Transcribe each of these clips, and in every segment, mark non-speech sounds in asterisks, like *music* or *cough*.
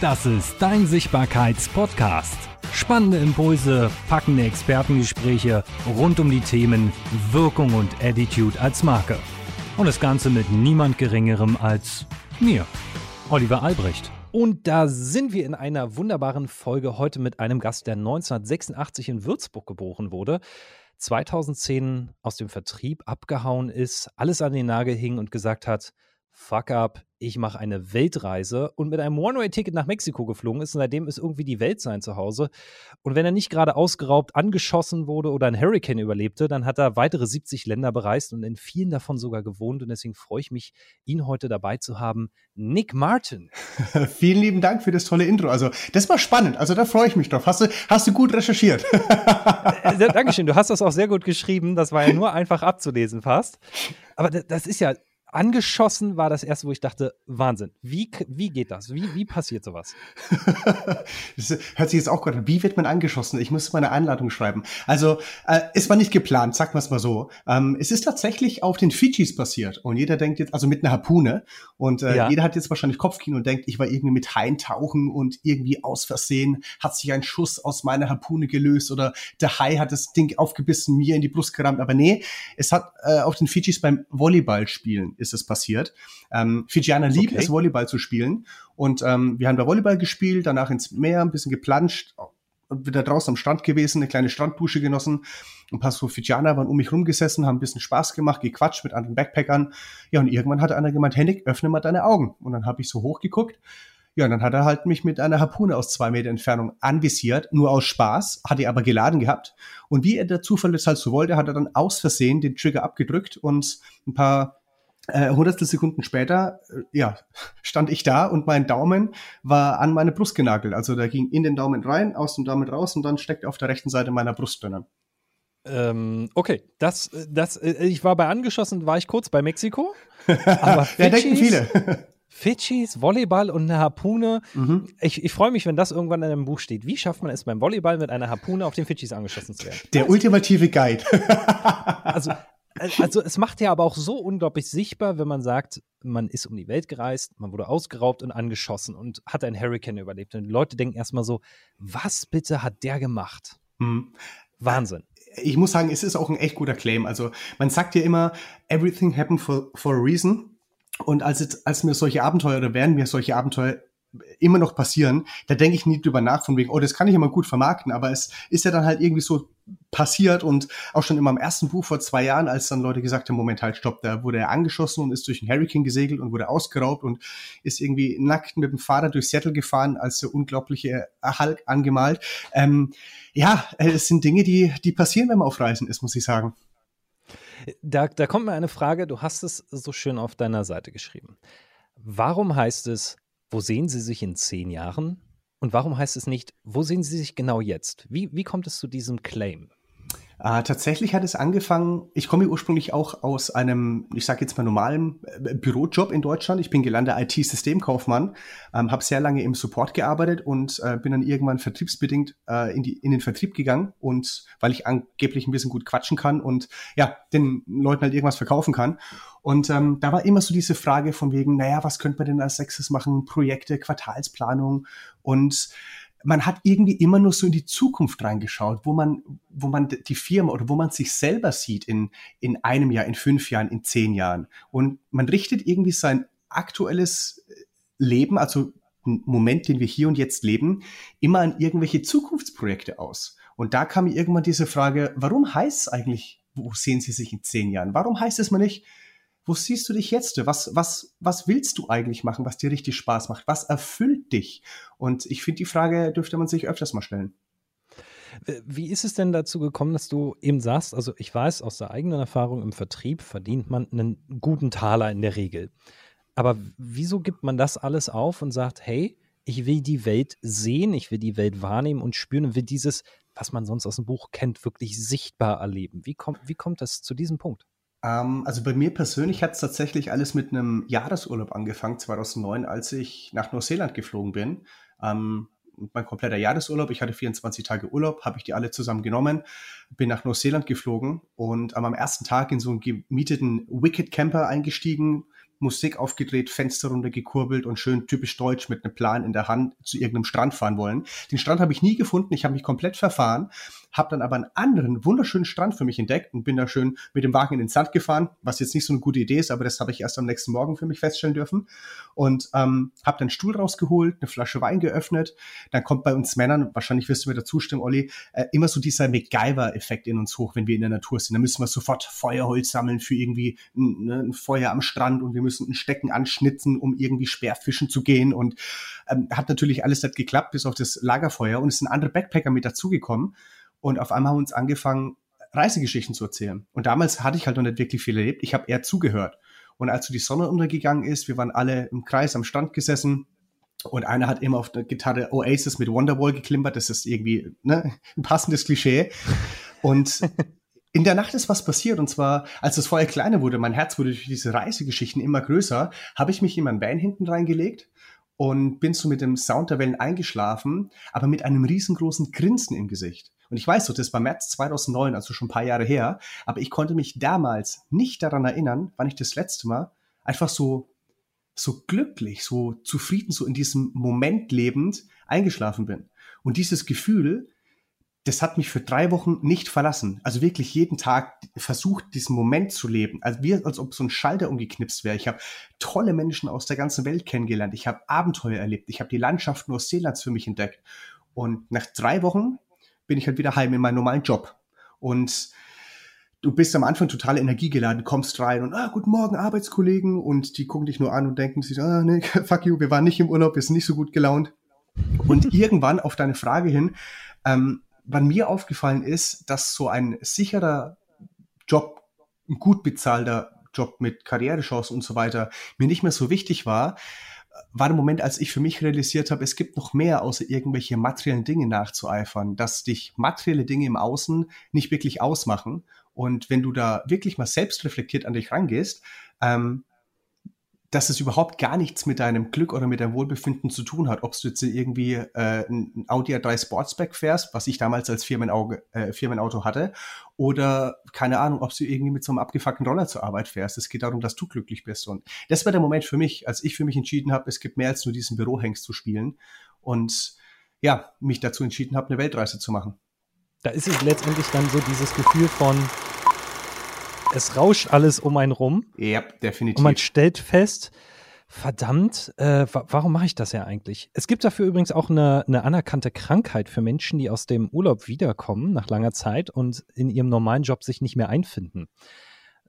Das ist dein Sichtbarkeits-Podcast. Spannende Impulse, packende Expertengespräche rund um die Themen Wirkung und Attitude als Marke. Und das Ganze mit niemand Geringerem als mir, Oliver Albrecht. Und da sind wir in einer wunderbaren Folge heute mit einem Gast, der 1986 in Würzburg geboren wurde. 2010 aus dem Vertrieb abgehauen ist, alles an den Nagel hing und gesagt hat, fuck up, ich mache eine Weltreise und mit einem One-Way-Ticket nach Mexiko geflogen ist und seitdem ist irgendwie die Welt sein Zuhause. Und wenn er nicht gerade ausgeraubt, angeschossen wurde oder ein Hurricane überlebte, dann hat er weitere 70 Länder bereist und in vielen davon sogar gewohnt. Und deswegen freue ich mich, ihn heute dabei zu haben. Nick Martin. *laughs* Vielen lieben Dank für das tolle Intro. Also, das war spannend. Also, da freue ich mich drauf. Hast du, hast du gut recherchiert? äh, *laughs* Dankeschön. Du hast das auch sehr gut geschrieben. Das war ja nur einfach abzulesen fast. Aber das ist ja angeschossen war das erste, wo ich dachte, Wahnsinn, wie, wie geht das? Wie, wie passiert sowas? *laughs* das hört sich jetzt auch gut an. Wie wird man angeschossen? Ich muss meine Einladung schreiben. Also, äh, es war nicht geplant, sagen wir es mal so. Ähm, es ist tatsächlich auf den Fidschis passiert. Und jeder denkt jetzt, also mit einer Harpune. Und äh, ja. jeder hat jetzt wahrscheinlich Kopfkino und denkt, ich war irgendwie mit Haien tauchen und irgendwie aus Versehen hat sich ein Schuss aus meiner Harpune gelöst oder der Hai hat das Ding aufgebissen, mir in die Brust gerammt. Aber nee, es hat äh, auf den Fidschis beim Volleyballspielen ist es passiert. Ähm, Fijianer lieben okay. es, Volleyball zu spielen. Und ähm, wir haben da Volleyball gespielt, danach ins Meer, ein bisschen geplanscht, wieder draußen am Strand gewesen, eine kleine Stranddusche genossen. Ein paar so Fijianer waren um mich rumgesessen, haben ein bisschen Spaß gemacht, gequatscht mit anderen Backpackern. Ja, und irgendwann hat einer gemeint, Henrik, öffne mal deine Augen. Und dann habe ich so hochgeguckt. Ja, und dann hat er halt mich mit einer Harpune aus zwei Meter Entfernung anvisiert, nur aus Spaß, hat er aber geladen gehabt. Und wie er der Zufall das halt so wollte, hat er dann aus Versehen den Trigger abgedrückt und ein paar äh, hundertstel Sekunden später, äh, ja, stand ich da und mein Daumen war an meine Brust genagelt. Also der ging in den Daumen rein, aus dem Daumen raus und dann steckt auf der rechten Seite meiner Brust drinnen. Ähm, okay, das, das, äh, ich war bei angeschossen, war ich kurz bei Mexiko. Aber *laughs* ja, denken viele. *laughs* Fidschis, Volleyball und eine Harpune. Mhm. Ich, ich freue mich, wenn das irgendwann in einem Buch steht. Wie schafft man es beim Volleyball mit einer Harpune auf den Fidschis angeschossen zu werden? Der ultimative Guide. also, also es macht ja aber auch so unglaublich sichtbar, wenn man sagt, man ist um die Welt gereist, man wurde ausgeraubt und angeschossen und hat einen Hurricane überlebt. Und die Leute denken erstmal so, was bitte hat der gemacht? Mhm. Wahnsinn. Ich muss sagen, es ist auch ein echt guter Claim. Also man sagt ja immer, everything happened for, for a reason. Und als, jetzt, als mir solche Abenteuer oder werden mir solche Abenteuer immer noch passieren, da denke ich nie drüber nach, von wegen, oh, das kann ich immer gut vermarkten, aber es ist ja dann halt irgendwie so passiert und auch schon in meinem ersten Buch vor zwei Jahren, als dann Leute gesagt haben, Moment, halt, stopp, da wurde er angeschossen und ist durch einen Hurricane gesegelt und wurde ausgeraubt und ist irgendwie nackt mit dem Fahrrad durch Seattle gefahren, als der unglaubliche Hulk angemalt. Ähm, ja, es sind Dinge, die, die passieren, wenn man auf Reisen ist, muss ich sagen. Da, da kommt mir eine Frage, du hast es so schön auf deiner Seite geschrieben. Warum heißt es wo sehen Sie sich in zehn Jahren? Und warum heißt es nicht, wo sehen Sie sich genau jetzt? Wie, wie kommt es zu diesem Claim? Äh, tatsächlich hat es angefangen, ich komme ursprünglich auch aus einem, ich sage jetzt mal normalen äh, Bürojob in Deutschland. Ich bin gelernter IT-Systemkaufmann, ähm, habe sehr lange im Support gearbeitet und äh, bin dann irgendwann vertriebsbedingt äh, in, die, in den Vertrieb gegangen und weil ich angeblich ein bisschen gut quatschen kann und ja, den Leuten halt irgendwas verkaufen kann. Und ähm, da war immer so diese Frage von wegen, naja, was könnte man denn als Sexes machen? Projekte, Quartalsplanung und man hat irgendwie immer nur so in die Zukunft reingeschaut, wo man, wo man die Firma oder wo man sich selber sieht in, in einem Jahr, in fünf Jahren, in zehn Jahren. Und man richtet irgendwie sein aktuelles Leben, also einen Moment, den wir hier und jetzt leben, immer an irgendwelche Zukunftsprojekte aus. Und da kam mir irgendwann diese Frage, warum heißt es eigentlich, wo sehen Sie sich in zehn Jahren? Warum heißt es mal nicht, wo siehst du dich jetzt? Was, was, was willst du eigentlich machen, was dir richtig Spaß macht? Was erfüllt dich? Und ich finde, die Frage dürfte man sich öfters mal stellen. Wie ist es denn dazu gekommen, dass du eben sagst, also ich weiß aus der eigenen Erfahrung im Vertrieb verdient man einen guten Taler in der Regel. Aber wieso gibt man das alles auf und sagt, hey, ich will die Welt sehen, ich will die Welt wahrnehmen und spüren und will dieses, was man sonst aus dem Buch kennt, wirklich sichtbar erleben? Wie kommt, wie kommt das zu diesem Punkt? Ähm, also bei mir persönlich hat es tatsächlich alles mit einem Jahresurlaub angefangen, 2009, als ich nach Neuseeland geflogen bin. Ähm, mein kompletter Jahresurlaub, ich hatte 24 Tage Urlaub, habe ich die alle zusammen genommen, bin nach Neuseeland geflogen und am ersten Tag in so einen gemieteten Wicked Camper eingestiegen, Musik aufgedreht, Fenster runtergekurbelt und schön typisch deutsch mit einem Plan in der Hand zu irgendeinem Strand fahren wollen. Den Strand habe ich nie gefunden, ich habe mich komplett verfahren, habe dann aber einen anderen wunderschönen Strand für mich entdeckt und bin da schön mit dem Wagen in den Sand gefahren, was jetzt nicht so eine gute Idee ist, aber das habe ich erst am nächsten Morgen für mich feststellen dürfen und ähm, habe dann Stuhl rausgeholt, eine Flasche Wein geöffnet. Dann kommt bei uns Männern, wahrscheinlich wirst du mir da zustimmen, Olli, äh, immer so dieser MacGyver-Effekt in uns hoch, wenn wir in der Natur sind. Da müssen wir sofort Feuerholz sammeln für irgendwie ein, ne, ein Feuer am Strand und wir müssen ein Stecken anschnitzen, um irgendwie Sperrfischen zu gehen und ähm, hat natürlich alles nicht geklappt, bis auf das Lagerfeuer und es sind andere Backpacker mit dazugekommen und auf einmal haben uns angefangen, Reisegeschichten zu erzählen. Und damals hatte ich halt noch nicht wirklich viel erlebt. Ich habe eher zugehört. Und als so die Sonne untergegangen ist, wir waren alle im Kreis am Strand gesessen, und einer hat immer auf der Gitarre Oasis mit Wonderwall geklimpert. Das ist irgendwie ne, ein passendes Klischee. Und in der Nacht ist was passiert. Und zwar, als das Feuer kleiner wurde, mein Herz wurde durch diese Reisegeschichten immer größer, habe ich mich in mein Van hinten reingelegt und bin so mit dem Sound der Wellen eingeschlafen, aber mit einem riesengroßen Grinsen im Gesicht. Und ich weiß so, das war März 2009, also schon ein paar Jahre her, aber ich konnte mich damals nicht daran erinnern, wann ich das letzte Mal einfach so, so glücklich, so zufrieden, so in diesem Moment lebend eingeschlafen bin. Und dieses Gefühl, das hat mich für drei Wochen nicht verlassen. Also wirklich jeden Tag versucht, diesen Moment zu leben. Also wie als ob so ein Schalter umgeknipst wäre. Ich habe tolle Menschen aus der ganzen Welt kennengelernt. Ich habe Abenteuer erlebt. Ich habe die Landschaften Neuseelands für mich entdeckt. Und nach drei Wochen bin ich halt wieder heim in meinen normalen Job. Und du bist am Anfang total energiegeladen, kommst rein und ah, guten Morgen, Arbeitskollegen. Und die gucken dich nur an und denken sich, ah, nee, *laughs* fuck you, wir waren nicht im Urlaub, wir sind nicht so gut gelaunt. Und *laughs* irgendwann auf deine Frage hin, ähm, wann mir aufgefallen ist, dass so ein sicherer Job, ein gut bezahlter Job mit Karrierechancen und so weiter mir nicht mehr so wichtig war, war der Moment, als ich für mich realisiert habe, es gibt noch mehr außer irgendwelche materiellen Dinge nachzueifern, dass dich materielle Dinge im Außen nicht wirklich ausmachen. Und wenn du da wirklich mal selbst reflektiert an dich rangehst, ähm, dass es überhaupt gar nichts mit deinem Glück oder mit deinem Wohlbefinden zu tun hat. Ob du jetzt irgendwie äh, ein Audi A3 Sportsback fährst, was ich damals als Firmenauge, äh, Firmenauto hatte, oder keine Ahnung, ob du irgendwie mit so einem abgefuckten Roller zur Arbeit fährst. Es geht darum, dass du glücklich bist. Und das war der Moment für mich, als ich für mich entschieden habe, es gibt mehr als nur diesen Bürohengst zu spielen. Und ja, mich dazu entschieden habe, eine Weltreise zu machen. Da ist es letztendlich dann so dieses Gefühl von, es rauscht alles um einen rum. Ja, definitiv. Und man stellt fest, verdammt, äh, warum mache ich das ja eigentlich? Es gibt dafür übrigens auch eine, eine anerkannte Krankheit für Menschen, die aus dem Urlaub wiederkommen nach langer Zeit und in ihrem normalen Job sich nicht mehr einfinden.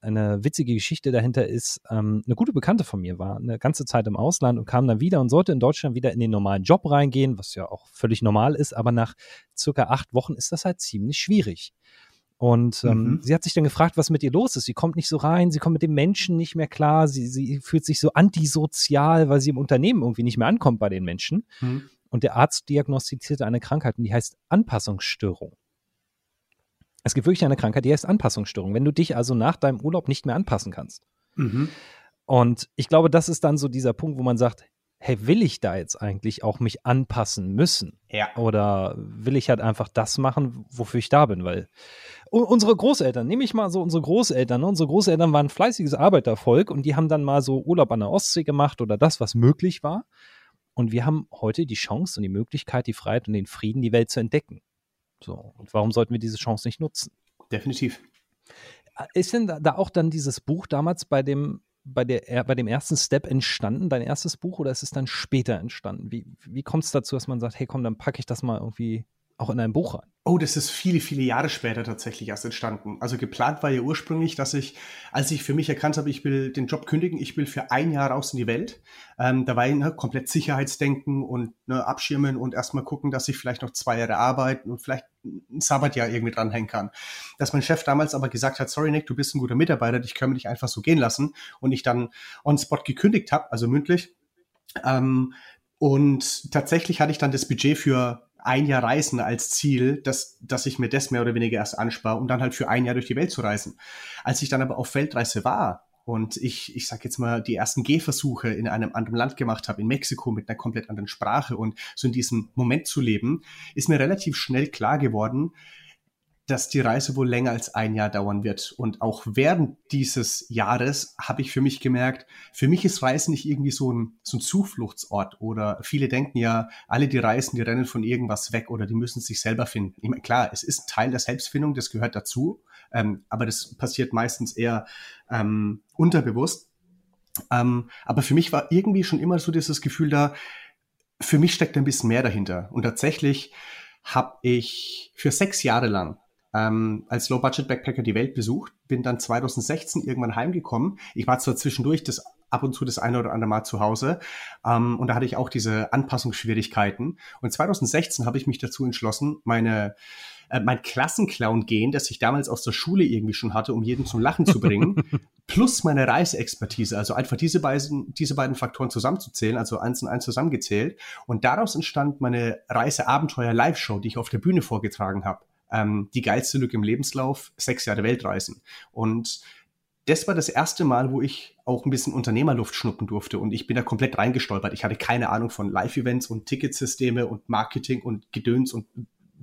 Eine witzige Geschichte dahinter ist, ähm, eine gute Bekannte von mir war eine ganze Zeit im Ausland und kam dann wieder und sollte in Deutschland wieder in den normalen Job reingehen, was ja auch völlig normal ist, aber nach circa acht Wochen ist das halt ziemlich schwierig. Und ähm, mhm. sie hat sich dann gefragt, was mit ihr los ist. Sie kommt nicht so rein, sie kommt mit dem Menschen nicht mehr klar, sie, sie fühlt sich so antisozial, weil sie im Unternehmen irgendwie nicht mehr ankommt bei den Menschen. Mhm. Und der Arzt diagnostizierte eine Krankheit und die heißt Anpassungsstörung. Es gibt wirklich eine Krankheit, die heißt Anpassungsstörung, wenn du dich also nach deinem Urlaub nicht mehr anpassen kannst. Mhm. Und ich glaube, das ist dann so dieser Punkt, wo man sagt, hey, will ich da jetzt eigentlich auch mich anpassen müssen? Ja. Oder will ich halt einfach das machen, wofür ich da bin? Weil unsere Großeltern, nehme ich mal so unsere Großeltern, ne? unsere Großeltern waren fleißiges Arbeitervolk und die haben dann mal so Urlaub an der Ostsee gemacht oder das, was möglich war. Und wir haben heute die Chance und die Möglichkeit, die Freiheit und den Frieden, die Welt zu entdecken. So, und warum sollten wir diese Chance nicht nutzen? Definitiv. Ist denn da auch dann dieses Buch damals bei dem bei, der, bei dem ersten Step entstanden, dein erstes Buch, oder ist es dann später entstanden? Wie, wie kommt es dazu, dass man sagt, hey komm, dann packe ich das mal irgendwie auch in ein Buch rein? Oh, das ist viele, viele Jahre später tatsächlich erst entstanden. Also geplant war ja ursprünglich, dass ich, als ich für mich erkannt habe, ich will den Job kündigen, ich will für ein Jahr raus in die Welt. Ähm, da war ne, komplett Sicherheitsdenken und ne, abschirmen und erstmal gucken, dass ich vielleicht noch zwei Jahre arbeiten und vielleicht ein Sabbatjahr irgendwie dranhängen kann. Dass mein Chef damals aber gesagt hat, sorry Nick, du bist ein guter Mitarbeiter, ich kann nicht einfach so gehen lassen und ich dann on spot gekündigt habe, also mündlich. Ähm, und tatsächlich hatte ich dann das Budget für ein Jahr Reisen als Ziel, dass, dass ich mir das mehr oder weniger erst anspare, um dann halt für ein Jahr durch die Welt zu reisen. Als ich dann aber auf Weltreise war und ich, ich sag jetzt mal, die ersten Gehversuche in einem anderen Land gemacht habe, in Mexiko mit einer komplett anderen Sprache und so in diesem Moment zu leben, ist mir relativ schnell klar geworden, dass die Reise wohl länger als ein Jahr dauern wird. Und auch während dieses Jahres habe ich für mich gemerkt, für mich ist Reisen nicht irgendwie so ein, so ein Zufluchtsort oder viele denken ja, alle die reisen, die rennen von irgendwas weg oder die müssen sich selber finden. Meine, klar, es ist Teil der Selbstfindung, das gehört dazu, ähm, aber das passiert meistens eher ähm, unterbewusst. Ähm, aber für mich war irgendwie schon immer so dieses Gefühl da, für mich steckt ein bisschen mehr dahinter. Und tatsächlich habe ich für sechs Jahre lang ähm, als Low-Budget-Backpacker die Welt besucht, bin dann 2016 irgendwann heimgekommen. Ich war zwar zwischendurch das ab und zu das eine oder andere Mal zu Hause ähm, und da hatte ich auch diese Anpassungsschwierigkeiten. Und 2016 habe ich mich dazu entschlossen, meine äh, mein Klassenclown gehen, das ich damals aus der Schule irgendwie schon hatte, um jeden zum Lachen zu bringen, *laughs* plus meine Reiseexpertise, also einfach diese beiden, diese beiden Faktoren zusammenzuzählen, also eins und eins zusammengezählt. Und daraus entstand meine Reiseabenteuer-Live-Show, die ich auf der Bühne vorgetragen habe ähm, die geilste Lücke im Lebenslauf, sechs Jahre Weltreisen. Und das war das erste Mal, wo ich auch ein bisschen Unternehmerluft schnuppen durfte und ich bin da komplett reingestolpert. Ich hatte keine Ahnung von Live-Events und Ticketsysteme und Marketing und Gedöns und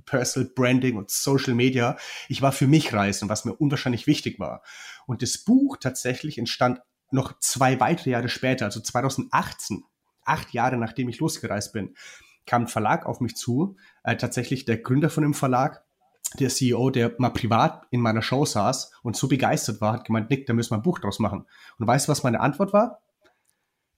Personal Branding und Social Media. Ich war für mich reisen, was mir unwahrscheinlich wichtig war. Und das Buch tatsächlich entstand noch zwei weitere Jahre später, also 2018, acht Jahre nachdem ich losgereist bin, kam ein Verlag auf mich zu, äh, tatsächlich der Gründer von dem Verlag, der CEO, der mal privat in meiner Show saß und so begeistert war, hat gemeint, Nick, da müssen wir ein Buch draus machen. Und weißt du, was meine Antwort war?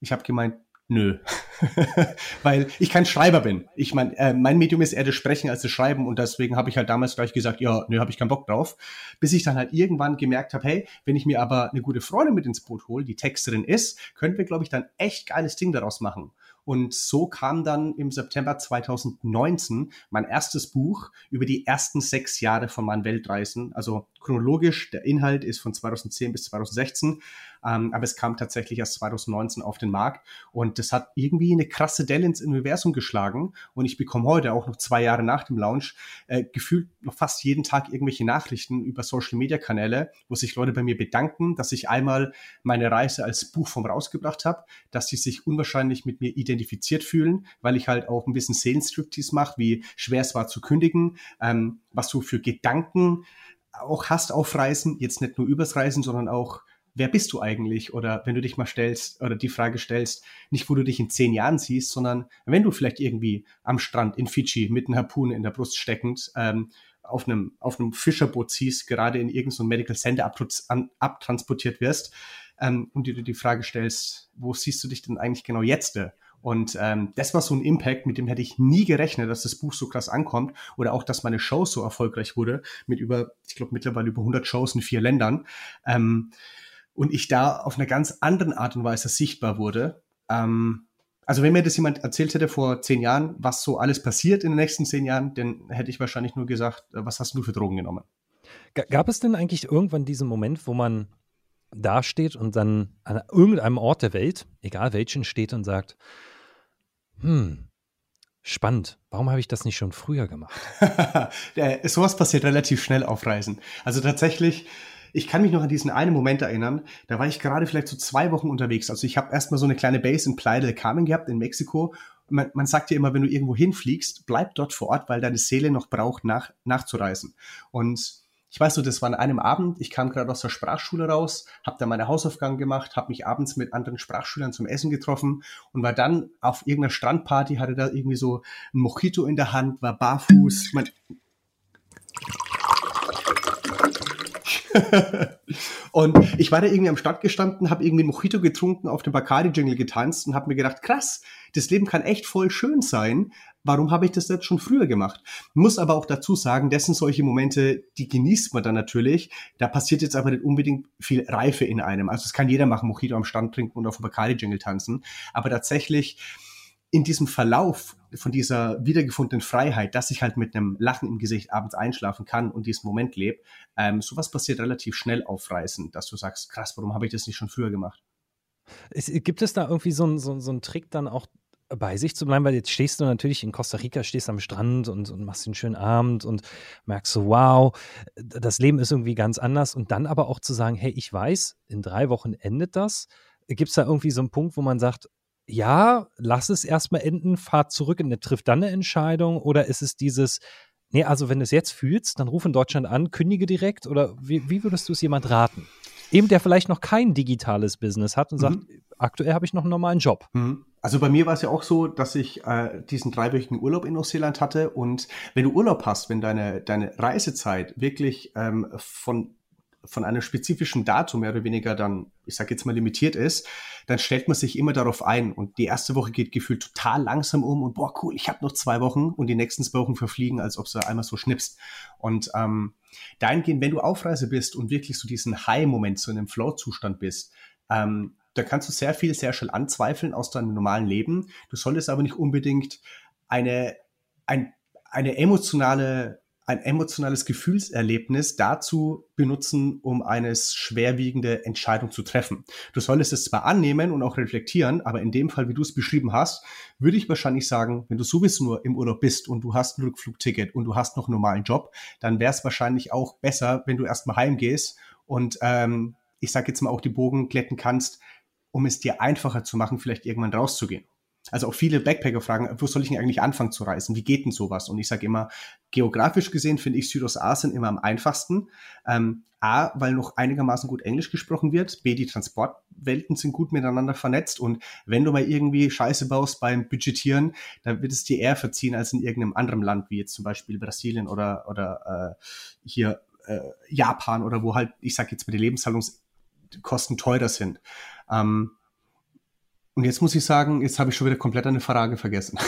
Ich habe gemeint, nö. *laughs* Weil ich kein Schreiber bin. Ich meine, äh, mein Medium ist eher das Sprechen als das Schreiben und deswegen habe ich halt damals gleich gesagt, ja, nö, habe ich keinen Bock drauf. Bis ich dann halt irgendwann gemerkt habe, hey, wenn ich mir aber eine gute Freundin mit ins Boot hole, die Texterin ist, könnten wir, glaube ich, dann echt geiles Ding daraus machen. Und so kam dann im September 2019 mein erstes Buch über die ersten sechs Jahre von meinen Weltreisen. Also chronologisch, der Inhalt ist von 2010 bis 2016, ähm, aber es kam tatsächlich erst 2019 auf den Markt und das hat irgendwie eine krasse Delle ins Universum geschlagen. Und ich bekomme heute auch noch zwei Jahre nach dem Launch äh, gefühlt noch fast jeden Tag irgendwelche Nachrichten über Social Media Kanäle, wo sich Leute bei mir bedanken, dass ich einmal meine Reise als Buchform rausgebracht habe, dass sie sich unwahrscheinlich mit mir identifiziert fühlen, weil ich halt auch ein bisschen Seelenstriptease mache, wie schwer es war zu kündigen, ähm, was du für Gedanken auch hast auf Reisen, jetzt nicht nur übers Reisen, sondern auch, wer bist du eigentlich? Oder wenn du dich mal stellst oder die Frage stellst, nicht wo du dich in zehn Jahren siehst, sondern wenn du vielleicht irgendwie am Strand in Fidschi mit einer Harpune in der Brust steckend ähm, auf einem, auf einem Fischerboot siehst, gerade in irgendein Medical Center abtransportiert wirst ähm, und dir die Frage stellst, wo siehst du dich denn eigentlich genau jetzt? Und ähm, das war so ein Impact, mit dem hätte ich nie gerechnet, dass das Buch so krass ankommt oder auch, dass meine Show so erfolgreich wurde mit über, ich glaube mittlerweile über 100 Shows in vier Ländern. Ähm, und ich da auf einer ganz anderen Art und Weise sichtbar wurde. Ähm, also wenn mir das jemand erzählt hätte vor zehn Jahren, was so alles passiert in den nächsten zehn Jahren, dann hätte ich wahrscheinlich nur gesagt, äh, was hast du für Drogen genommen? Gab es denn eigentlich irgendwann diesen Moment, wo man dasteht und dann an irgendeinem Ort der Welt, egal welchen, steht und sagt, hm, spannend. Warum habe ich das nicht schon früher gemacht? *laughs* Sowas passiert relativ schnell auf Reisen. Also tatsächlich, ich kann mich noch an diesen einen Moment erinnern, da war ich gerade vielleicht so zwei Wochen unterwegs. Also ich habe erstmal so eine kleine Base in Playa del Carmen gehabt in Mexiko. Man, man sagt ja immer, wenn du irgendwo hinfliegst, bleib dort vor Ort, weil deine Seele noch braucht, nach, nachzureisen. Und ich weiß so, das war an einem Abend, ich kam gerade aus der Sprachschule raus, habe da meine Hausaufgaben gemacht, habe mich abends mit anderen Sprachschülern zum Essen getroffen und war dann auf irgendeiner Strandparty, hatte da irgendwie so ein Mojito in der Hand, war barfuß. Man *laughs* und ich war da irgendwie am Start gestanden, habe irgendwie Mojito getrunken, auf dem Bacardi-Jingle getanzt und habe mir gedacht, krass, das Leben kann echt voll schön sein, warum habe ich das jetzt schon früher gemacht? Muss aber auch dazu sagen, das sind solche Momente, die genießt man dann natürlich. Da passiert jetzt aber nicht unbedingt viel Reife in einem. Also es kann jeder machen, Mojito am Stand trinken und auf Bacardi-Jingle tanzen. Aber tatsächlich in diesem Verlauf von dieser wiedergefundenen Freiheit, dass ich halt mit einem Lachen im Gesicht abends einschlafen kann und diesen Moment lebe, ähm, sowas passiert relativ schnell auf Reisen, dass du sagst, krass, warum habe ich das nicht schon früher gemacht? Es, gibt es da irgendwie so, so, so einen Trick dann auch bei sich zu bleiben, weil jetzt stehst du natürlich in Costa Rica, stehst am Strand und, und machst den schönen Abend und merkst so, wow, das Leben ist irgendwie ganz anders. Und dann aber auch zu sagen, hey, ich weiß, in drei Wochen endet das. Gibt es da irgendwie so einen Punkt, wo man sagt, ja, lass es erstmal enden, fahr zurück und trifft dann eine Entscheidung? Oder ist es dieses, Nee, also wenn du es jetzt fühlst, dann ruf in Deutschland an, kündige direkt oder wie, wie würdest du es jemand raten? Eben der vielleicht noch kein digitales Business hat und sagt, mhm. aktuell habe ich noch einen normalen Job. Mhm. Also bei mir war es ja auch so, dass ich äh, diesen dreiwöchigen Urlaub in Neuseeland hatte und wenn du Urlaub hast, wenn deine, deine Reisezeit wirklich ähm, von von einem spezifischen Datum mehr oder weniger dann, ich sage jetzt mal, limitiert ist, dann stellt man sich immer darauf ein. Und die erste Woche geht gefühlt total langsam um und boah, cool, ich habe noch zwei Wochen und die nächsten zwei Wochen verfliegen, als ob du einmal so schnippst. Und ähm, dahingehend, wenn du auf Reise bist und wirklich so diesen High-Moment, so in einem Flow-Zustand bist, ähm, da kannst du sehr viel, sehr schnell anzweifeln aus deinem normalen Leben. Du solltest aber nicht unbedingt eine, ein, eine emotionale ein emotionales Gefühlserlebnis dazu benutzen, um eine schwerwiegende Entscheidung zu treffen. Du solltest es zwar annehmen und auch reflektieren, aber in dem Fall, wie du es beschrieben hast, würde ich wahrscheinlich sagen, wenn du sowieso nur im Urlaub bist und du hast ein Rückflugticket und du hast noch einen normalen Job, dann wäre es wahrscheinlich auch besser, wenn du erstmal heimgehst und ähm, ich sage jetzt mal auch die Bogen glätten kannst, um es dir einfacher zu machen, vielleicht irgendwann rauszugehen. Also auch viele Backpacker fragen, wo soll ich denn eigentlich anfangen zu reisen? Wie geht denn sowas? Und ich sage immer, geografisch gesehen finde ich Südostasien immer am einfachsten. Ähm, A, weil noch einigermaßen gut Englisch gesprochen wird. B, die Transportwelten sind gut miteinander vernetzt. Und wenn du mal irgendwie Scheiße baust beim Budgetieren, dann wird es dir eher verziehen als in irgendeinem anderen Land, wie jetzt zum Beispiel Brasilien oder, oder äh, hier äh, Japan oder wo halt, ich sage jetzt mal, die Lebenshaltungskosten teurer sind. Ähm, und jetzt muss ich sagen, jetzt habe ich schon wieder komplett eine Frage vergessen.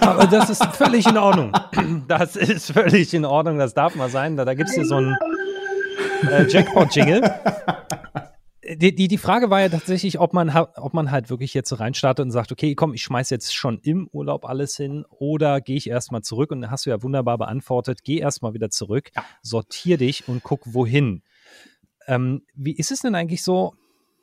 Aber das ist völlig in Ordnung. *laughs* Das ist völlig in Ordnung, das darf mal sein. Da, da gibt es hier so einen äh, Jackpot-Jingle. Die, die, die Frage war ja tatsächlich, ob man, ob man halt wirklich jetzt so reinstartet und sagt, okay, komm, ich schmeiß jetzt schon im Urlaub alles hin oder gehe ich erstmal zurück und hast du ja wunderbar beantwortet, geh erstmal wieder zurück, sortier dich und guck wohin. Ähm, wie ist es denn eigentlich so?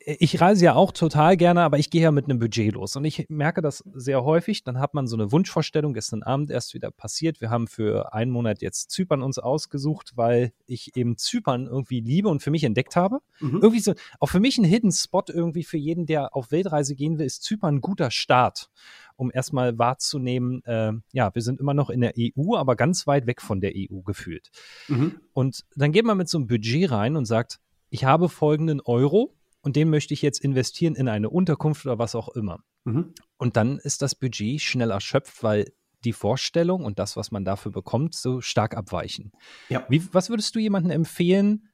Ich reise ja auch total gerne, aber ich gehe ja mit einem Budget los. Und ich merke das sehr häufig. Dann hat man so eine Wunschvorstellung, gestern Abend erst wieder passiert. Wir haben für einen Monat jetzt Zypern uns ausgesucht, weil ich eben Zypern irgendwie liebe und für mich entdeckt habe. Mhm. Irgendwie so, auch für mich ein Hidden Spot irgendwie für jeden, der auf Weltreise gehen will, ist Zypern ein guter Start um erstmal wahrzunehmen, äh, ja, wir sind immer noch in der EU, aber ganz weit weg von der EU gefühlt. Mhm. Und dann geht man mit so einem Budget rein und sagt, ich habe folgenden Euro, und den möchte ich jetzt investieren in eine Unterkunft oder was auch immer. Mhm. Und dann ist das Budget schnell erschöpft, weil die Vorstellung und das, was man dafür bekommt, so stark abweichen. Ja. Wie, was würdest du jemandem empfehlen,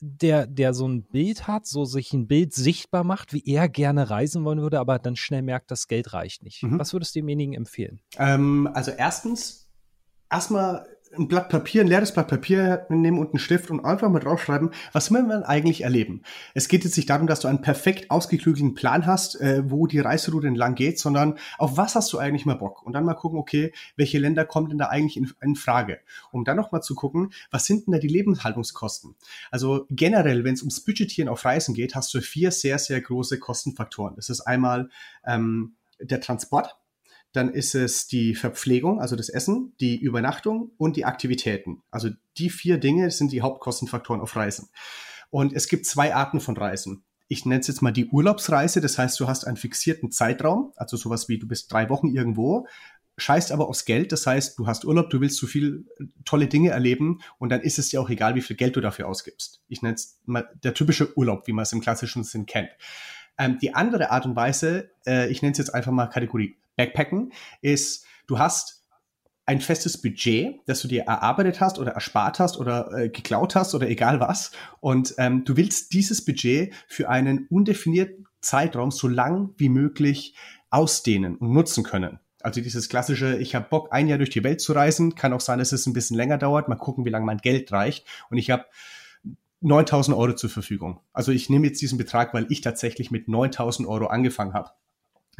der, der so ein Bild hat, so sich ein Bild sichtbar macht, wie er gerne reisen wollen würde, aber dann schnell merkt, das Geld reicht nicht. Mhm. Was würdest du demjenigen empfehlen? Ähm, also erstens, erstmal ein Blatt Papier, ein leeres Blatt Papier nehmen und einen Stift und einfach mal draufschreiben, was will man eigentlich erleben. Es geht jetzt nicht darum, dass du einen perfekt ausgeklügelten Plan hast, äh, wo die Reiseroute entlang geht, sondern auf was hast du eigentlich mal Bock? Und dann mal gucken, okay, welche Länder kommen denn da eigentlich in, in Frage? Um dann noch mal zu gucken, was sind denn da die Lebenshaltungskosten? Also generell, wenn es ums Budgetieren auf Reisen geht, hast du vier sehr, sehr große Kostenfaktoren. Das ist einmal ähm, der Transport, dann ist es die Verpflegung, also das Essen, die Übernachtung und die Aktivitäten. Also die vier Dinge sind die Hauptkostenfaktoren auf Reisen. Und es gibt zwei Arten von Reisen. Ich nenne es jetzt mal die Urlaubsreise, das heißt, du hast einen fixierten Zeitraum, also sowas wie du bist drei Wochen irgendwo, scheißt aber aufs Geld, das heißt, du hast Urlaub, du willst so viel tolle Dinge erleben und dann ist es dir auch egal, wie viel Geld du dafür ausgibst. Ich nenne es mal der typische Urlaub, wie man es im klassischen Sinn kennt. Ähm, die andere Art und Weise, äh, ich nenne es jetzt einfach mal Kategorie Backpacken, ist, du hast ein festes Budget, das du dir erarbeitet hast oder erspart hast oder äh, geklaut hast oder egal was. Und ähm, du willst dieses Budget für einen undefinierten Zeitraum so lang wie möglich ausdehnen und nutzen können. Also dieses klassische, ich habe Bock, ein Jahr durch die Welt zu reisen. Kann auch sein, dass es ein bisschen länger dauert. Mal gucken, wie lange mein Geld reicht. Und ich habe 9000 Euro zur Verfügung. Also ich nehme jetzt diesen Betrag, weil ich tatsächlich mit 9000 Euro angefangen habe.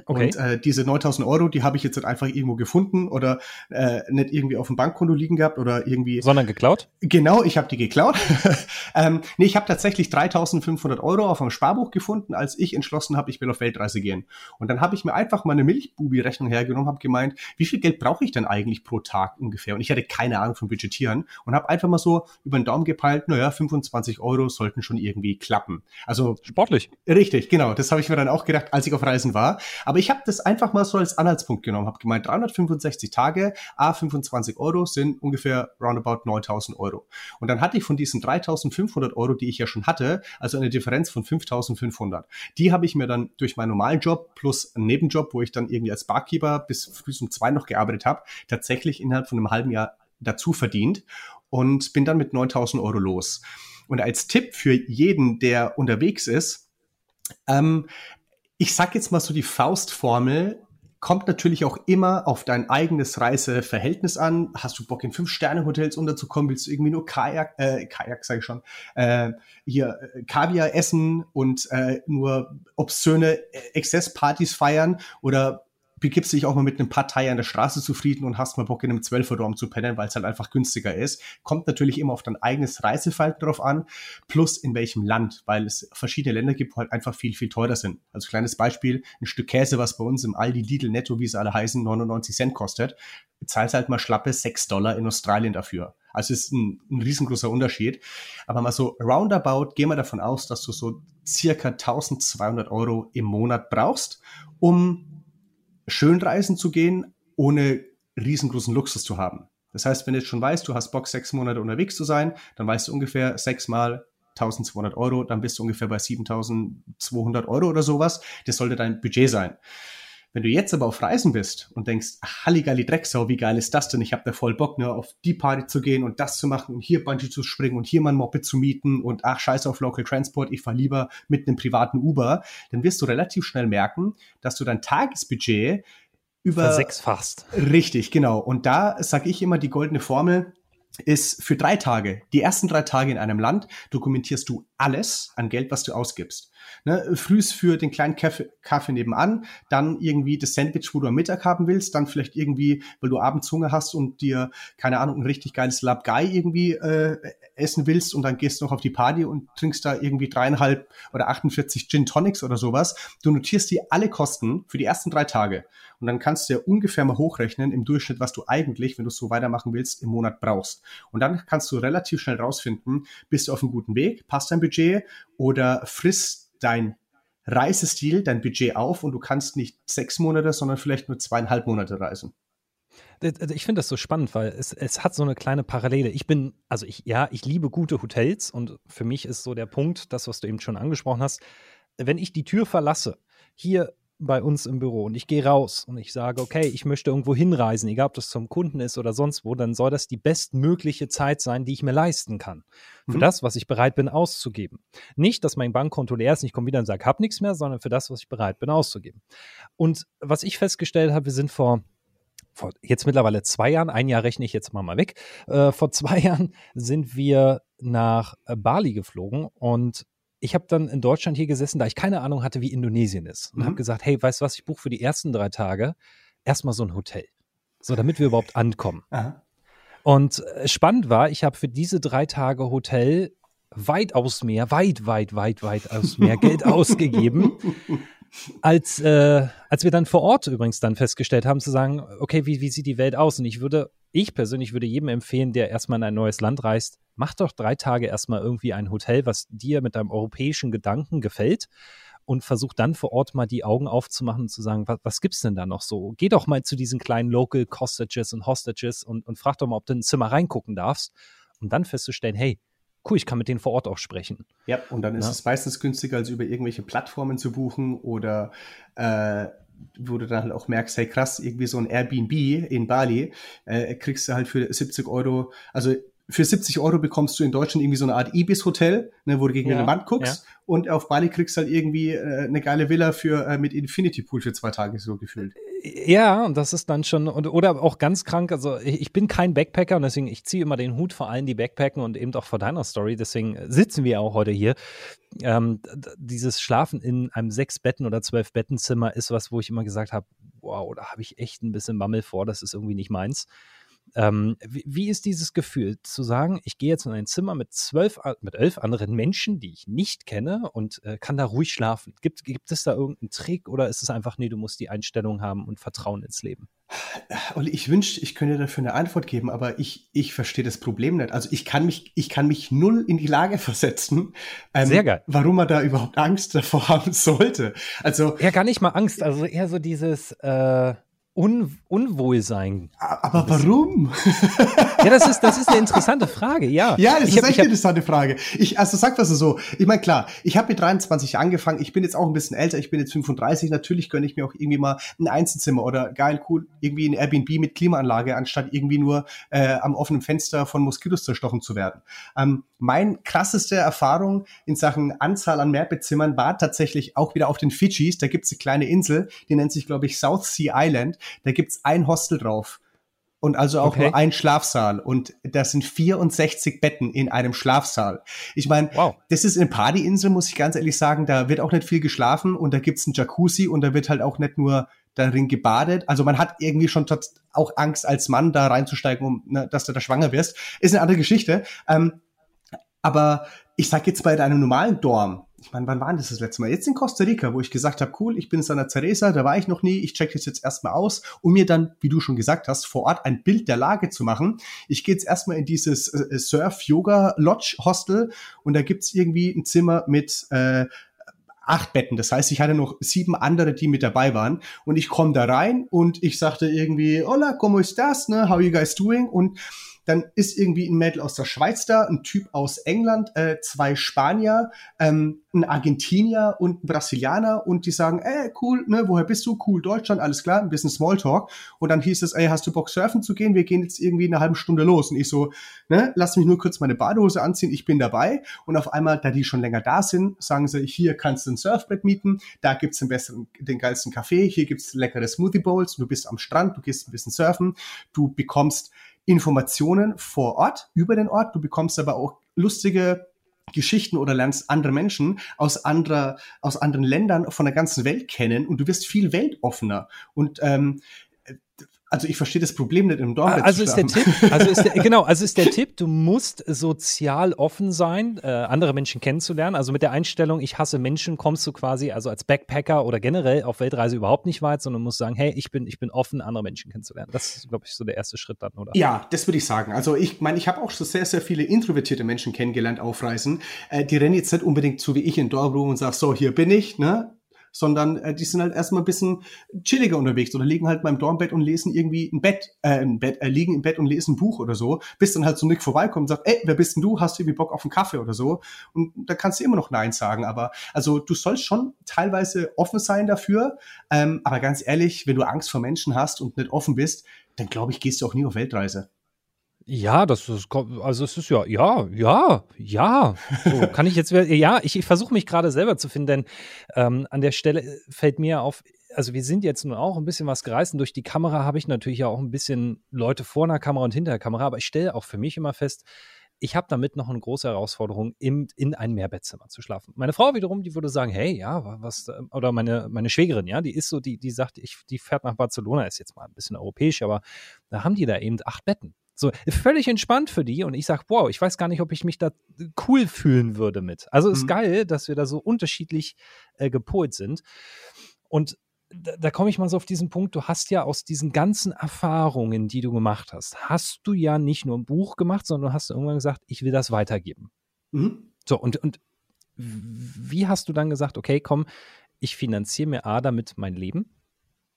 Okay. Und äh, diese 9000 Euro, die habe ich jetzt halt einfach irgendwo gefunden oder äh, nicht irgendwie auf dem Bankkonto liegen gehabt oder irgendwie. Sondern geklaut? Genau, ich habe die geklaut. *laughs* ähm, nee, ich habe tatsächlich 3500 Euro auf einem Sparbuch gefunden, als ich entschlossen habe, ich will auf Weltreise gehen. Und dann habe ich mir einfach mal eine Milchbubi-Rechnung hergenommen, habe gemeint, wie viel Geld brauche ich denn eigentlich pro Tag ungefähr? Und ich hatte keine Ahnung von Budgetieren und habe einfach mal so über den Daumen gepeilt, naja, 25 Euro sollten schon irgendwie klappen. Also sportlich. Richtig, genau. Das habe ich mir dann auch gedacht, als ich auf Reisen war. Aber ich habe das einfach mal so als Anhaltspunkt genommen, habe gemeint, 365 Tage, a 25 Euro sind ungefähr roundabout 9000 Euro. Und dann hatte ich von diesen 3500 Euro, die ich ja schon hatte, also eine Differenz von 5500. Die habe ich mir dann durch meinen normalen Job plus einen Nebenjob, wo ich dann irgendwie als Barkeeper bis früh um zwei noch gearbeitet habe, tatsächlich innerhalb von einem halben Jahr dazu verdient und bin dann mit 9000 Euro los. Und als Tipp für jeden, der unterwegs ist, ähm, ich sag jetzt mal so die Faustformel, kommt natürlich auch immer auf dein eigenes Reiseverhältnis an. Hast du Bock in Fünf-Sterne-Hotels unterzukommen? Willst du irgendwie nur Kajak, äh, Kajak sage ich schon, äh, hier äh, Kaviar essen und äh, nur obszöne Exzesspartys feiern? Oder begibst dich auch mal mit einem Partei an der Straße zufrieden und hast mal Bock in einem Zwölferraum zu pennen, weil es halt einfach günstiger ist. Kommt natürlich immer auf dein eigenes Reiseverhalten drauf an, plus in welchem Land, weil es verschiedene Länder gibt, wo halt einfach viel, viel teurer sind. Also kleines Beispiel, ein Stück Käse, was bei uns im Aldi, Lidl, Netto, wie sie alle heißen, 99 Cent kostet, bezahlst halt mal schlappe 6 Dollar in Australien dafür. Also es ist ein, ein riesengroßer Unterschied. Aber mal so roundabout, gehen wir davon aus, dass du so circa 1200 Euro im Monat brauchst, um schön reisen zu gehen, ohne riesengroßen Luxus zu haben. Das heißt, wenn du jetzt schon weißt, du hast Bock, sechs Monate unterwegs zu sein, dann weißt du ungefähr sechs mal 1200 Euro, dann bist du ungefähr bei 7200 Euro oder sowas. Das sollte dein Budget sein. Wenn du jetzt aber auf Reisen bist und denkst, Halligalli Drecksau, wie geil ist das denn? Ich habe da voll Bock, ne, auf die Party zu gehen und das zu machen und hier Bungee zu springen und hier mal ein Moped zu mieten und ach, scheiße auf Local Transport, ich fahr lieber mit einem privaten Uber, dann wirst du relativ schnell merken, dass du dein Tagesbudget über... Versechsfachst. Richtig, genau. Und da sage ich immer die goldene Formel, ist für drei Tage, die ersten drei Tage in einem Land, dokumentierst du alles an Geld, was du ausgibst. Ne, frühs für den kleinen Kaffee, Kaffee nebenan, dann irgendwie das Sandwich, wo du am Mittag haben willst, dann vielleicht irgendwie, weil du abends Hunger hast und dir, keine Ahnung, ein richtig geiles Labgai irgendwie äh, essen willst und dann gehst du noch auf die Party und trinkst da irgendwie dreieinhalb oder 48 Gin Tonics oder sowas. Du notierst dir alle Kosten für die ersten drei Tage und dann kannst du ja ungefähr mal hochrechnen im Durchschnitt, was du eigentlich, wenn du es so weitermachen willst, im Monat brauchst. Und dann kannst du relativ schnell rausfinden, bist du auf einem guten Weg, passt dein Budget oder frisst dein Reisestil, dein Budget auf und du kannst nicht sechs Monate, sondern vielleicht nur zweieinhalb Monate reisen. Ich finde das so spannend, weil es, es hat so eine kleine Parallele. Ich bin, also ich, ja, ich liebe gute Hotels und für mich ist so der Punkt, das, was du eben schon angesprochen hast, wenn ich die Tür verlasse, hier bei uns im Büro und ich gehe raus und ich sage, okay, ich möchte irgendwo hinreisen, egal ob das zum Kunden ist oder sonst wo, dann soll das die bestmögliche Zeit sein, die ich mir leisten kann. Für mhm. das, was ich bereit bin auszugeben. Nicht, dass mein Bankkonto leer ist und ich komme wieder und sage, hab nichts mehr, sondern für das, was ich bereit bin auszugeben. Und was ich festgestellt habe, wir sind vor vor jetzt mittlerweile zwei Jahren, ein Jahr rechne ich jetzt mal mal weg, äh, vor *laughs* zwei Jahren sind wir nach Bali geflogen und ich habe dann in Deutschland hier gesessen, da ich keine Ahnung hatte, wie Indonesien ist. Und mhm. habe gesagt, hey, weißt du was, ich buche für die ersten drei Tage erstmal so ein Hotel. So, damit wir überhaupt ankommen. Aha. Und äh, spannend war, ich habe für diese drei Tage Hotel weitaus mehr, weit, weit, weit, weit aus mehr Geld *laughs* ausgegeben, als, äh, als wir dann vor Ort übrigens dann festgestellt haben, zu sagen, okay, wie, wie sieht die Welt aus? Und ich würde, ich persönlich würde jedem empfehlen, der erstmal in ein neues Land reist, mach doch drei Tage erstmal irgendwie ein Hotel, was dir mit deinem europäischen Gedanken gefällt und versuch dann vor Ort mal die Augen aufzumachen und zu sagen, was, was gibt's denn da noch so? Geh doch mal zu diesen kleinen Local Costages und Hostages und, und frag doch mal, ob du in ein Zimmer reingucken darfst, um dann festzustellen, hey, cool, ich kann mit denen vor Ort auch sprechen. Ja, und dann ist ja. es meistens günstiger, als über irgendwelche Plattformen zu buchen oder äh, wo du dann halt auch merkst, hey krass, irgendwie so ein Airbnb in Bali, äh, kriegst du halt für 70 Euro, also für 70 Euro bekommst du in Deutschland irgendwie so eine Art Ibis-Hotel, ne, wo du gegen ja, eine Wand guckst. Ja. Und auf Bali kriegst du halt irgendwie äh, eine geile Villa für äh, mit Infinity Pool für zwei Tage so gefühlt. Ja, und das ist dann schon, und, oder auch ganz krank, also ich, ich bin kein Backpacker und deswegen, ich ziehe immer den Hut vor allen, die Backpacken und eben auch vor deiner Story, deswegen sitzen wir auch heute hier. Ähm, dieses Schlafen in einem sechs Betten oder zwölf Bettenzimmer ist was, wo ich immer gesagt habe, wow, da habe ich echt ein bisschen Mammel vor, das ist irgendwie nicht meins. Ähm, wie, wie, ist dieses Gefühl zu sagen, ich gehe jetzt in ein Zimmer mit zwölf, mit elf anderen Menschen, die ich nicht kenne und äh, kann da ruhig schlafen? Gibt, gibt es da irgendeinen Trick oder ist es einfach, nee, du musst die Einstellung haben und Vertrauen ins Leben? Olli, ich wünschte, ich könnte dafür eine Antwort geben, aber ich, ich verstehe das Problem nicht. Also ich kann mich, ich kann mich null in die Lage versetzen. Ähm, Sehr geil. Warum man da überhaupt Angst *laughs* davor haben sollte. Also. Ja, gar nicht mal Angst, also eher so dieses, äh, Un Unwohlsein. Aber warum? ja, das ist, das ist eine interessante Frage, ja. Ja, das ich ist hab, echt eine interessante Frage. Ich, also sag das so. Ich meine, klar, ich habe mit 23 angefangen, ich bin jetzt auch ein bisschen älter, ich bin jetzt 35, natürlich gönne ich mir auch irgendwie mal ein Einzelzimmer oder geil, cool, irgendwie ein Airbnb mit Klimaanlage, anstatt irgendwie nur äh, am offenen Fenster von Moskitos zerstochen zu werden. Ähm, mein krasseste Erfahrung in Sachen Anzahl an Mehrbettzimmern war tatsächlich auch wieder auf den Fidschis. Da gibt's eine kleine Insel, die nennt sich, glaube ich, South Sea Island da gibt's ein Hostel drauf. Und also auch okay. nur ein Schlafsaal. Und das sind 64 Betten in einem Schlafsaal. Ich meine, wow. das ist eine Partyinsel, muss ich ganz ehrlich sagen. Da wird auch nicht viel geschlafen und da gibt's ein Jacuzzi und da wird halt auch nicht nur darin gebadet. Also man hat irgendwie schon auch Angst als Mann da reinzusteigen, um, ne, dass du da schwanger wirst. Ist eine andere Geschichte. Ähm, aber ich sag jetzt bei einem normalen Dorm, ich meine, wann war das das letzte Mal? Jetzt in Costa Rica, wo ich gesagt habe, cool, ich bin in Santa Teresa, da war ich noch nie, ich check das jetzt erstmal aus, um mir dann, wie du schon gesagt hast, vor Ort ein Bild der Lage zu machen. Ich gehe jetzt erstmal in dieses äh, Surf-Yoga-Lodge-Hostel und da gibt's irgendwie ein Zimmer mit äh, acht Betten. Das heißt, ich hatte noch sieben andere, die mit dabei waren. Und ich komme da rein und ich sagte irgendwie, hola, ¿cómo estás? Ne? How you guys doing? Und dann ist irgendwie ein Mädel aus der Schweiz da, ein Typ aus England, äh, zwei Spanier, ähm, ein Argentinier und ein Brasilianer und die sagen, ey, cool, ne, woher bist du? Cool, Deutschland, alles klar, ein bisschen Smalltalk. Und dann hieß es, ey, hast du Bock surfen zu gehen? Wir gehen jetzt irgendwie eine halbe Stunde los. Und ich so, ne, lass mich nur kurz meine Badehose anziehen, ich bin dabei. Und auf einmal, da die schon länger da sind, sagen sie, hier kannst du ein Surfbrett mieten, da gibt's den besseren, den geilsten Kaffee, hier gibt's leckere Smoothie Bowls, du bist am Strand, du gehst ein bisschen surfen, du bekommst Informationen vor Ort, über den Ort. Du bekommst aber auch lustige Geschichten oder lernst andere Menschen aus anderer, aus anderen Ländern von der ganzen Welt kennen und du wirst viel weltoffener. Und ähm, also ich verstehe das Problem nicht im Dornbett Also ist der Tipp, also ist der, *laughs* genau, also ist der Tipp, du musst sozial offen sein, äh, andere Menschen kennenzulernen. Also mit der Einstellung, ich hasse Menschen, kommst du quasi also als Backpacker oder generell auf Weltreise überhaupt nicht weit, sondern musst sagen, hey, ich bin, ich bin offen, andere Menschen kennenzulernen. Das ist, glaube ich, so der erste Schritt dann, oder? Ja, das würde ich sagen. Also ich meine, ich habe auch schon sehr, sehr viele introvertierte Menschen kennengelernt auf Reisen. Äh, die rennen jetzt nicht unbedingt so wie ich in Dortmund und sagen, so, hier bin ich, ne? Sondern äh, die sind halt erstmal ein bisschen chilliger unterwegs oder liegen halt beim Dormbett und lesen irgendwie ein Bett, äh, ein Bett, äh, liegen im Bett und lesen ein Buch oder so, bis dann halt so Nick vorbeikommt und sagt, ey, wer bist denn du? Hast du irgendwie Bock auf einen Kaffee oder so? Und da kannst du immer noch Nein sagen. Aber also du sollst schon teilweise offen sein dafür. Ähm, aber ganz ehrlich, wenn du Angst vor Menschen hast und nicht offen bist, dann glaube ich, gehst du auch nie auf Weltreise. Ja, das ist, also es ist ja, ja, ja, ja. So, *laughs* kann ich jetzt, ja, ich, ich versuche mich gerade selber zu finden, denn ähm, an der Stelle fällt mir auf, also wir sind jetzt nun auch ein bisschen was gereist und durch die Kamera habe ich natürlich ja auch ein bisschen Leute vor einer Kamera und hinter der Kamera, aber ich stelle auch für mich immer fest, ich habe damit noch eine große Herausforderung, im, in ein Mehrbettzimmer zu schlafen. Meine Frau wiederum, die würde sagen, hey, ja, was, oder meine, meine Schwägerin, ja, die ist so, die, die sagt, ich, die fährt nach Barcelona, ist jetzt mal ein bisschen europäisch, aber da haben die da eben acht Betten. So, völlig entspannt für die und ich sage, wow, ich weiß gar nicht, ob ich mich da cool fühlen würde mit. Also ist mhm. geil, dass wir da so unterschiedlich äh, gepolt sind. Und da, da komme ich mal so auf diesen Punkt, du hast ja aus diesen ganzen Erfahrungen, die du gemacht hast, hast du ja nicht nur ein Buch gemacht, sondern du hast irgendwann gesagt, ich will das weitergeben. Mhm. So, und, und wie hast du dann gesagt, okay, komm, ich finanziere mir A damit mein Leben?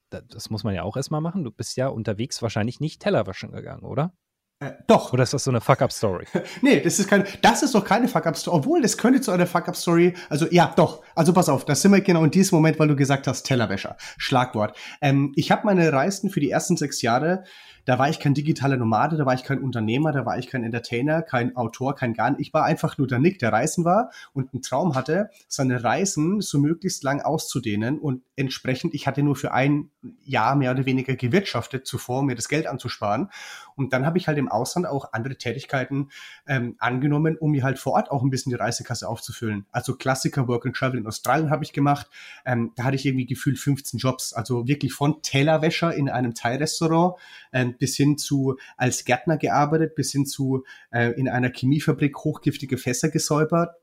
Das muss man ja auch erstmal machen. Du bist ja unterwegs wahrscheinlich nicht Teller waschen gegangen, oder? Äh, doch. Oder ist das so eine Fuck-Up-Story? *laughs* nee, das ist keine, das ist doch keine Fuck-Up-Story. Obwohl, das könnte zu einer Fuck-Up-Story, also ja, doch. Also pass auf, das sind wir genau in diesem Moment, weil du gesagt hast, Tellerwäscher. Schlagwort. Ähm, ich habe meine Reisen für die ersten sechs Jahre da war ich kein digitaler Nomade, da war ich kein Unternehmer, da war ich kein Entertainer, kein Autor, kein gar Ich war einfach nur der Nick, der Reisen war und einen Traum hatte, seine Reisen so möglichst lang auszudehnen und entsprechend, ich hatte nur für ein Jahr mehr oder weniger gewirtschaftet zuvor, mir das Geld anzusparen. Und dann habe ich halt im Ausland auch andere Tätigkeiten ähm, angenommen, um mir halt vor Ort auch ein bisschen die Reisekasse aufzufüllen. Also Klassiker Work and Travel in Australien habe ich gemacht. Ähm, da hatte ich irgendwie gefühlt 15 Jobs. Also wirklich von Tellerwäscher in einem Thai-Restaurant ähm, bis hin zu als Gärtner gearbeitet, bis hin zu äh, in einer Chemiefabrik hochgiftige Fässer gesäubert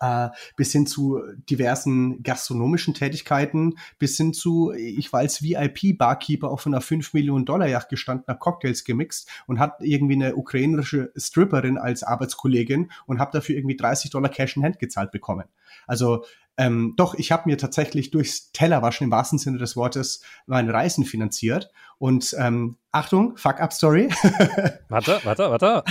äh, bis hin zu diversen gastronomischen Tätigkeiten, bis hin zu, ich war als VIP-Barkeeper auf einer 5 Millionen Dollar Yacht gestanden, habe Cocktails gemixt und hat irgendwie eine ukrainische Stripperin als Arbeitskollegin und habe dafür irgendwie 30 Dollar Cash in Hand gezahlt bekommen. Also ähm, doch, ich habe mir tatsächlich durchs Tellerwaschen im wahrsten Sinne des Wortes meine Reisen finanziert. Und ähm, Achtung, Fuck-up-Story. *laughs* warte, warte, warte.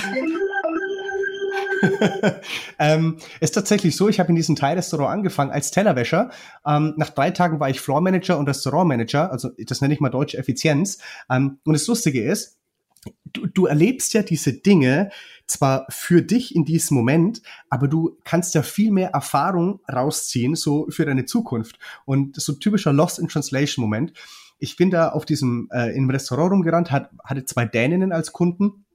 *laughs* ähm, ist tatsächlich so, ich habe in diesem Thai-Restaurant angefangen als Tellerwäscher. Ähm, nach drei Tagen war ich Floor-Manager und Restaurant-Manager, also das nenne ich mal deutsche Effizienz. Ähm, und das Lustige ist, du, du erlebst ja diese Dinge zwar für dich in diesem Moment, aber du kannst ja viel mehr Erfahrung rausziehen, so für deine Zukunft. Und so typischer Lost in Translation Moment. Ich bin da auf diesem, äh, im Restaurant rumgerannt, hat, hatte zwei Däninnen als Kunden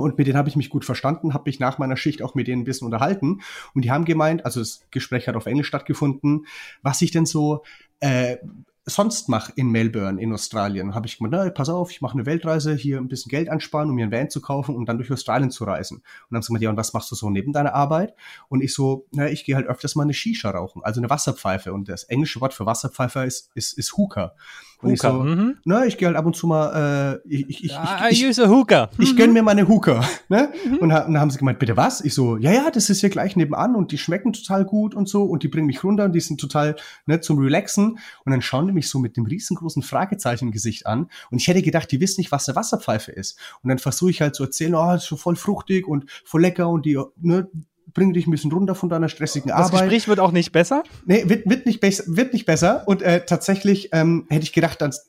und mit denen habe ich mich gut verstanden, habe mich nach meiner Schicht auch mit denen ein bisschen unterhalten. Und die haben gemeint, also das Gespräch hat auf Englisch stattgefunden, was ich denn so äh, sonst mache in Melbourne in Australien. Habe ich gemeint, na, pass auf, ich mache eine Weltreise, hier ein bisschen Geld ansparen, um mir ein Van zu kaufen und dann durch Australien zu reisen. Und dann haben sie gemeint, ja, und was machst du so neben deiner Arbeit? Und ich so, na, ich gehe halt öfters mal eine Shisha rauchen, also eine Wasserpfeife. Und das englische Wort für Wasserpfeife ist, ist, ist Hookah. Und ich so, mhm. na, ich gehe halt ab und zu mal, äh, ich, ich, ich, ja, ich, ich, use a Hookah. Ich gönn mir meine Hookah. Ne? Mhm. Und, und dann haben sie gemeint, bitte was? Ich so, ja, ja, das ist hier gleich nebenan und die schmecken total gut und so und die bringen mich runter und die sind total ne, zum Relaxen. Und dann schauen die mich so mit dem riesengroßen Fragezeichen im Gesicht an. Und ich hätte gedacht, die wissen nicht, was eine Wasserpfeife ist. Und dann versuche ich halt zu erzählen, oh, das ist so voll fruchtig und voll lecker und die, ne, bring dich ein bisschen runter von deiner stressigen das Arbeit. Das Gespräch wird auch nicht besser? Nee, wird, wird, nicht, besser, wird nicht besser. Und äh, tatsächlich ähm, hätte ich gedacht, dass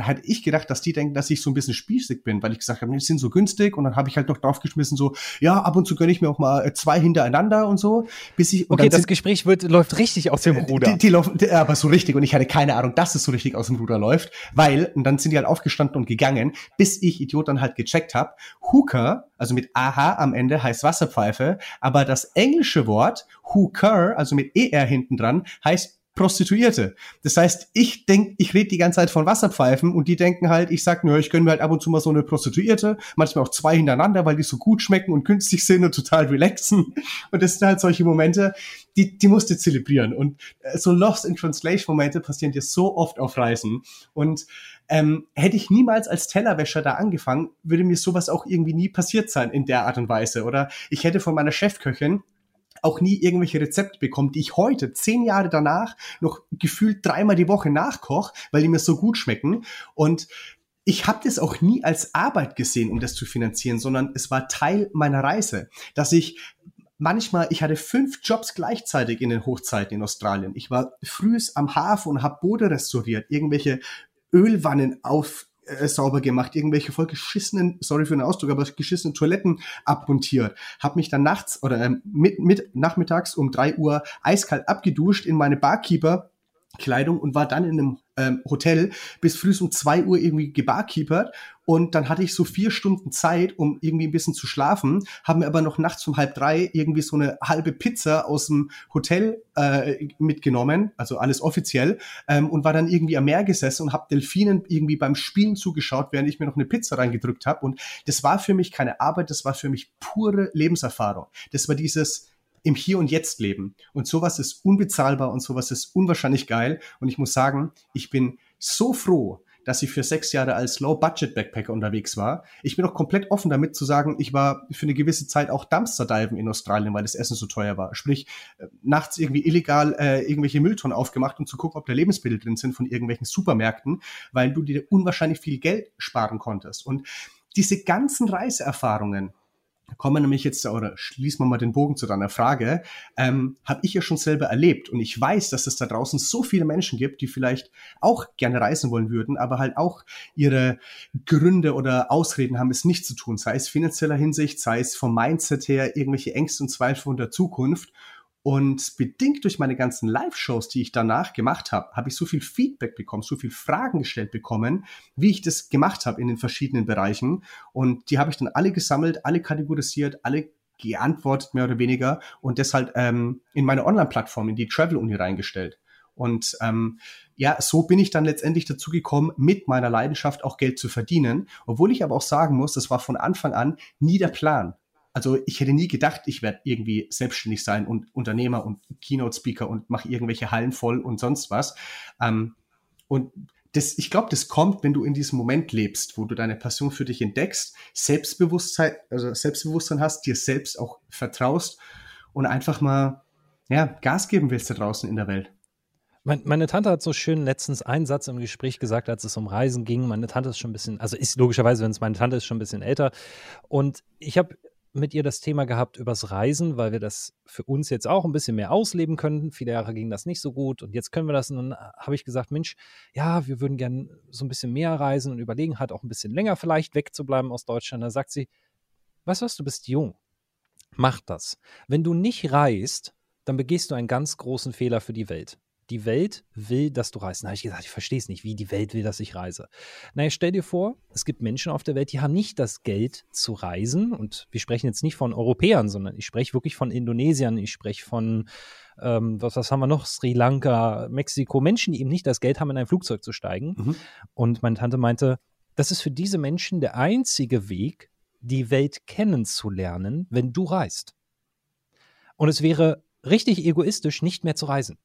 hatte ich gedacht, dass die denken, dass ich so ein bisschen spießig bin, weil ich gesagt habe, die sind so günstig und dann habe ich halt noch draufgeschmissen, so, ja, ab und zu gönne ich mir auch mal äh, zwei hintereinander und so, bis ich. okay, das Gespräch wird, läuft richtig aus dem Ruder. Die, die laufen, die, aber so richtig und ich hatte keine Ahnung, dass es so richtig aus dem Ruder läuft, weil, und dann sind die halt aufgestanden und gegangen, bis ich Idiot dann halt gecheckt habe, Hooker, also mit AH am Ende heißt Wasserpfeife, aber das englische Wort Hooker, also mit ER hinten dran, heißt Prostituierte. Das heißt, ich denk, ich rede die ganze Zeit von Wasserpfeifen und die denken halt, ich sag nur, ich gönne mir halt ab und zu mal so eine Prostituierte, manchmal auch zwei hintereinander, weil die so gut schmecken und günstig sind und total relaxen. Und das sind halt solche Momente, die, die musst du zelebrieren. Und äh, so Lost in Translation Momente passieren dir so oft auf Reisen. Und ähm, hätte ich niemals als Tellerwäscher da angefangen, würde mir sowas auch irgendwie nie passiert sein in der Art und Weise. Oder ich hätte von meiner Chefköchin auch nie irgendwelche Rezepte bekommen, die ich heute, zehn Jahre danach, noch gefühlt dreimal die Woche nachkoche, weil die mir so gut schmecken. Und ich habe das auch nie als Arbeit gesehen, um das zu finanzieren, sondern es war Teil meiner Reise, dass ich manchmal, ich hatte fünf Jobs gleichzeitig in den Hochzeiten in Australien. Ich war frühs am Hafen und habe Boote restauriert, irgendwelche Ölwannen auf äh, sauber gemacht, irgendwelche voll geschissenen, sorry für den Ausdruck, aber geschissenen Toiletten abmontiert, habe mich dann nachts oder ähm, mit, mit nachmittags um drei Uhr eiskalt abgeduscht in meine Barkeeper Kleidung und war dann in einem ähm, Hotel bis früh um zwei Uhr irgendwie gebarkeepert und dann hatte ich so vier Stunden Zeit, um irgendwie ein bisschen zu schlafen, haben mir aber noch nachts um halb drei irgendwie so eine halbe Pizza aus dem Hotel äh, mitgenommen, also alles offiziell, ähm, und war dann irgendwie am Meer gesessen und habe Delfinen irgendwie beim Spielen zugeschaut, während ich mir noch eine Pizza reingedrückt habe. Und das war für mich keine Arbeit, das war für mich pure Lebenserfahrung. Das war dieses im Hier und Jetzt leben. Und sowas ist unbezahlbar und sowas ist unwahrscheinlich geil. Und ich muss sagen, ich bin so froh, dass ich für sechs Jahre als Low-Budget-Backpacker unterwegs war. Ich bin auch komplett offen damit zu sagen, ich war für eine gewisse Zeit auch Dumpster-Diven in Australien, weil das Essen so teuer war. Sprich, äh, nachts irgendwie illegal äh, irgendwelche Mülltonnen aufgemacht, um zu gucken, ob da Lebensmittel drin sind von irgendwelchen Supermärkten, weil du dir unwahrscheinlich viel Geld sparen konntest. Und diese ganzen Reiseerfahrungen, kommen wir nämlich jetzt, oder schließen wir mal den Bogen zu deiner Frage, ähm, habe ich ja schon selber erlebt. Und ich weiß, dass es da draußen so viele Menschen gibt, die vielleicht auch gerne reisen wollen würden, aber halt auch ihre Gründe oder Ausreden haben, es nicht zu tun, sei es finanzieller Hinsicht, sei es vom Mindset her, irgendwelche Ängste und Zweifel von der Zukunft. Und bedingt durch meine ganzen Live-Shows, die ich danach gemacht habe, habe ich so viel Feedback bekommen, so viel Fragen gestellt bekommen, wie ich das gemacht habe in den verschiedenen Bereichen. Und die habe ich dann alle gesammelt, alle kategorisiert, alle geantwortet, mehr oder weniger, und deshalb ähm, in meine Online-Plattform, in die Travel-Uni reingestellt. Und ähm, ja, so bin ich dann letztendlich dazu gekommen, mit meiner Leidenschaft auch Geld zu verdienen. Obwohl ich aber auch sagen muss, das war von Anfang an nie der Plan. Also ich hätte nie gedacht, ich werde irgendwie selbstständig sein und Unternehmer und Keynote-Speaker und mache irgendwelche Hallen voll und sonst was. Ähm, und das, ich glaube, das kommt, wenn du in diesem Moment lebst, wo du deine Passion für dich entdeckst, Selbstbewusstsein, also Selbstbewusstsein hast, dir selbst auch vertraust und einfach mal ja, Gas geben willst da draußen in der Welt. Mein, meine Tante hat so schön letztens einen Satz im Gespräch gesagt, als es um Reisen ging. Meine Tante ist schon ein bisschen, also ist logischerweise, wenn es meine Tante ist, schon ein bisschen älter. Und ich habe mit ihr das Thema gehabt übers Reisen, weil wir das für uns jetzt auch ein bisschen mehr ausleben können. Viele Jahre ging das nicht so gut und jetzt können wir das. Und dann habe ich gesagt, Mensch, ja, wir würden gern so ein bisschen mehr reisen und überlegen halt auch ein bisschen länger vielleicht wegzubleiben aus Deutschland. Da sagt sie, weißt du was, du bist jung. Mach das. Wenn du nicht reist, dann begehst du einen ganz großen Fehler für die Welt die Welt will, dass du reist. Da habe ich gesagt, ich verstehe es nicht, wie die Welt will, dass ich reise. Naja, stell dir vor, es gibt Menschen auf der Welt, die haben nicht das Geld zu reisen. Und wir sprechen jetzt nicht von Europäern, sondern ich spreche wirklich von Indonesiern, ich spreche von, ähm, was, was haben wir noch, Sri Lanka, Mexiko, Menschen, die eben nicht das Geld haben, in ein Flugzeug zu steigen. Mhm. Und meine Tante meinte, das ist für diese Menschen der einzige Weg, die Welt kennenzulernen, wenn du reist. Und es wäre richtig egoistisch, nicht mehr zu reisen.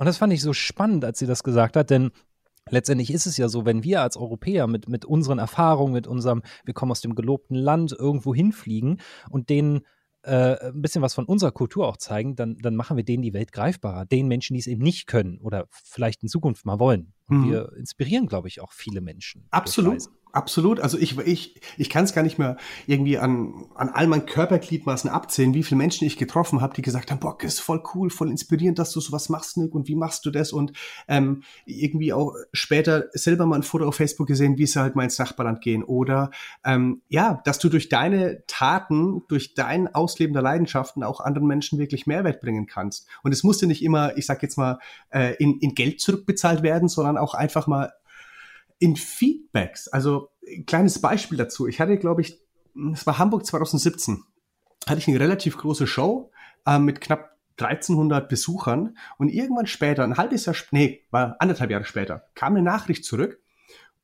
Und das fand ich so spannend, als sie das gesagt hat, denn letztendlich ist es ja so, wenn wir als Europäer mit, mit unseren Erfahrungen, mit unserem, wir kommen aus dem gelobten Land, irgendwo hinfliegen und denen äh, ein bisschen was von unserer Kultur auch zeigen, dann, dann machen wir denen die Welt greifbarer. Den Menschen, die es eben nicht können oder vielleicht in Zukunft mal wollen. Und mhm. wir inspirieren, glaube ich, auch viele Menschen. Absolut. Absolut. Also ich, ich, ich kann es gar nicht mehr irgendwie an, an all meinen Körpergliedmaßen abzählen, wie viele Menschen ich getroffen habe, die gesagt haben, boah, ist voll cool, voll inspirierend, dass du sowas machst, Nick, und wie machst du das? Und ähm, irgendwie auch später selber mal ein Foto auf Facebook gesehen, wie sie halt mal ins Nachbarland gehen. Oder ähm, ja, dass du durch deine Taten, durch dein Ausleben der Leidenschaften auch anderen Menschen wirklich Mehrwert bringen kannst. Und es musste nicht immer, ich sag jetzt mal, äh, in, in Geld zurückbezahlt werden, sondern auch einfach mal in Feedbacks. Also ein kleines Beispiel dazu. Ich hatte, glaube ich, es war Hamburg 2017, hatte ich eine relativ große Show äh, mit knapp 1300 Besuchern und irgendwann später, ein halbes Jahr, nee, war anderthalb Jahre später, kam eine Nachricht zurück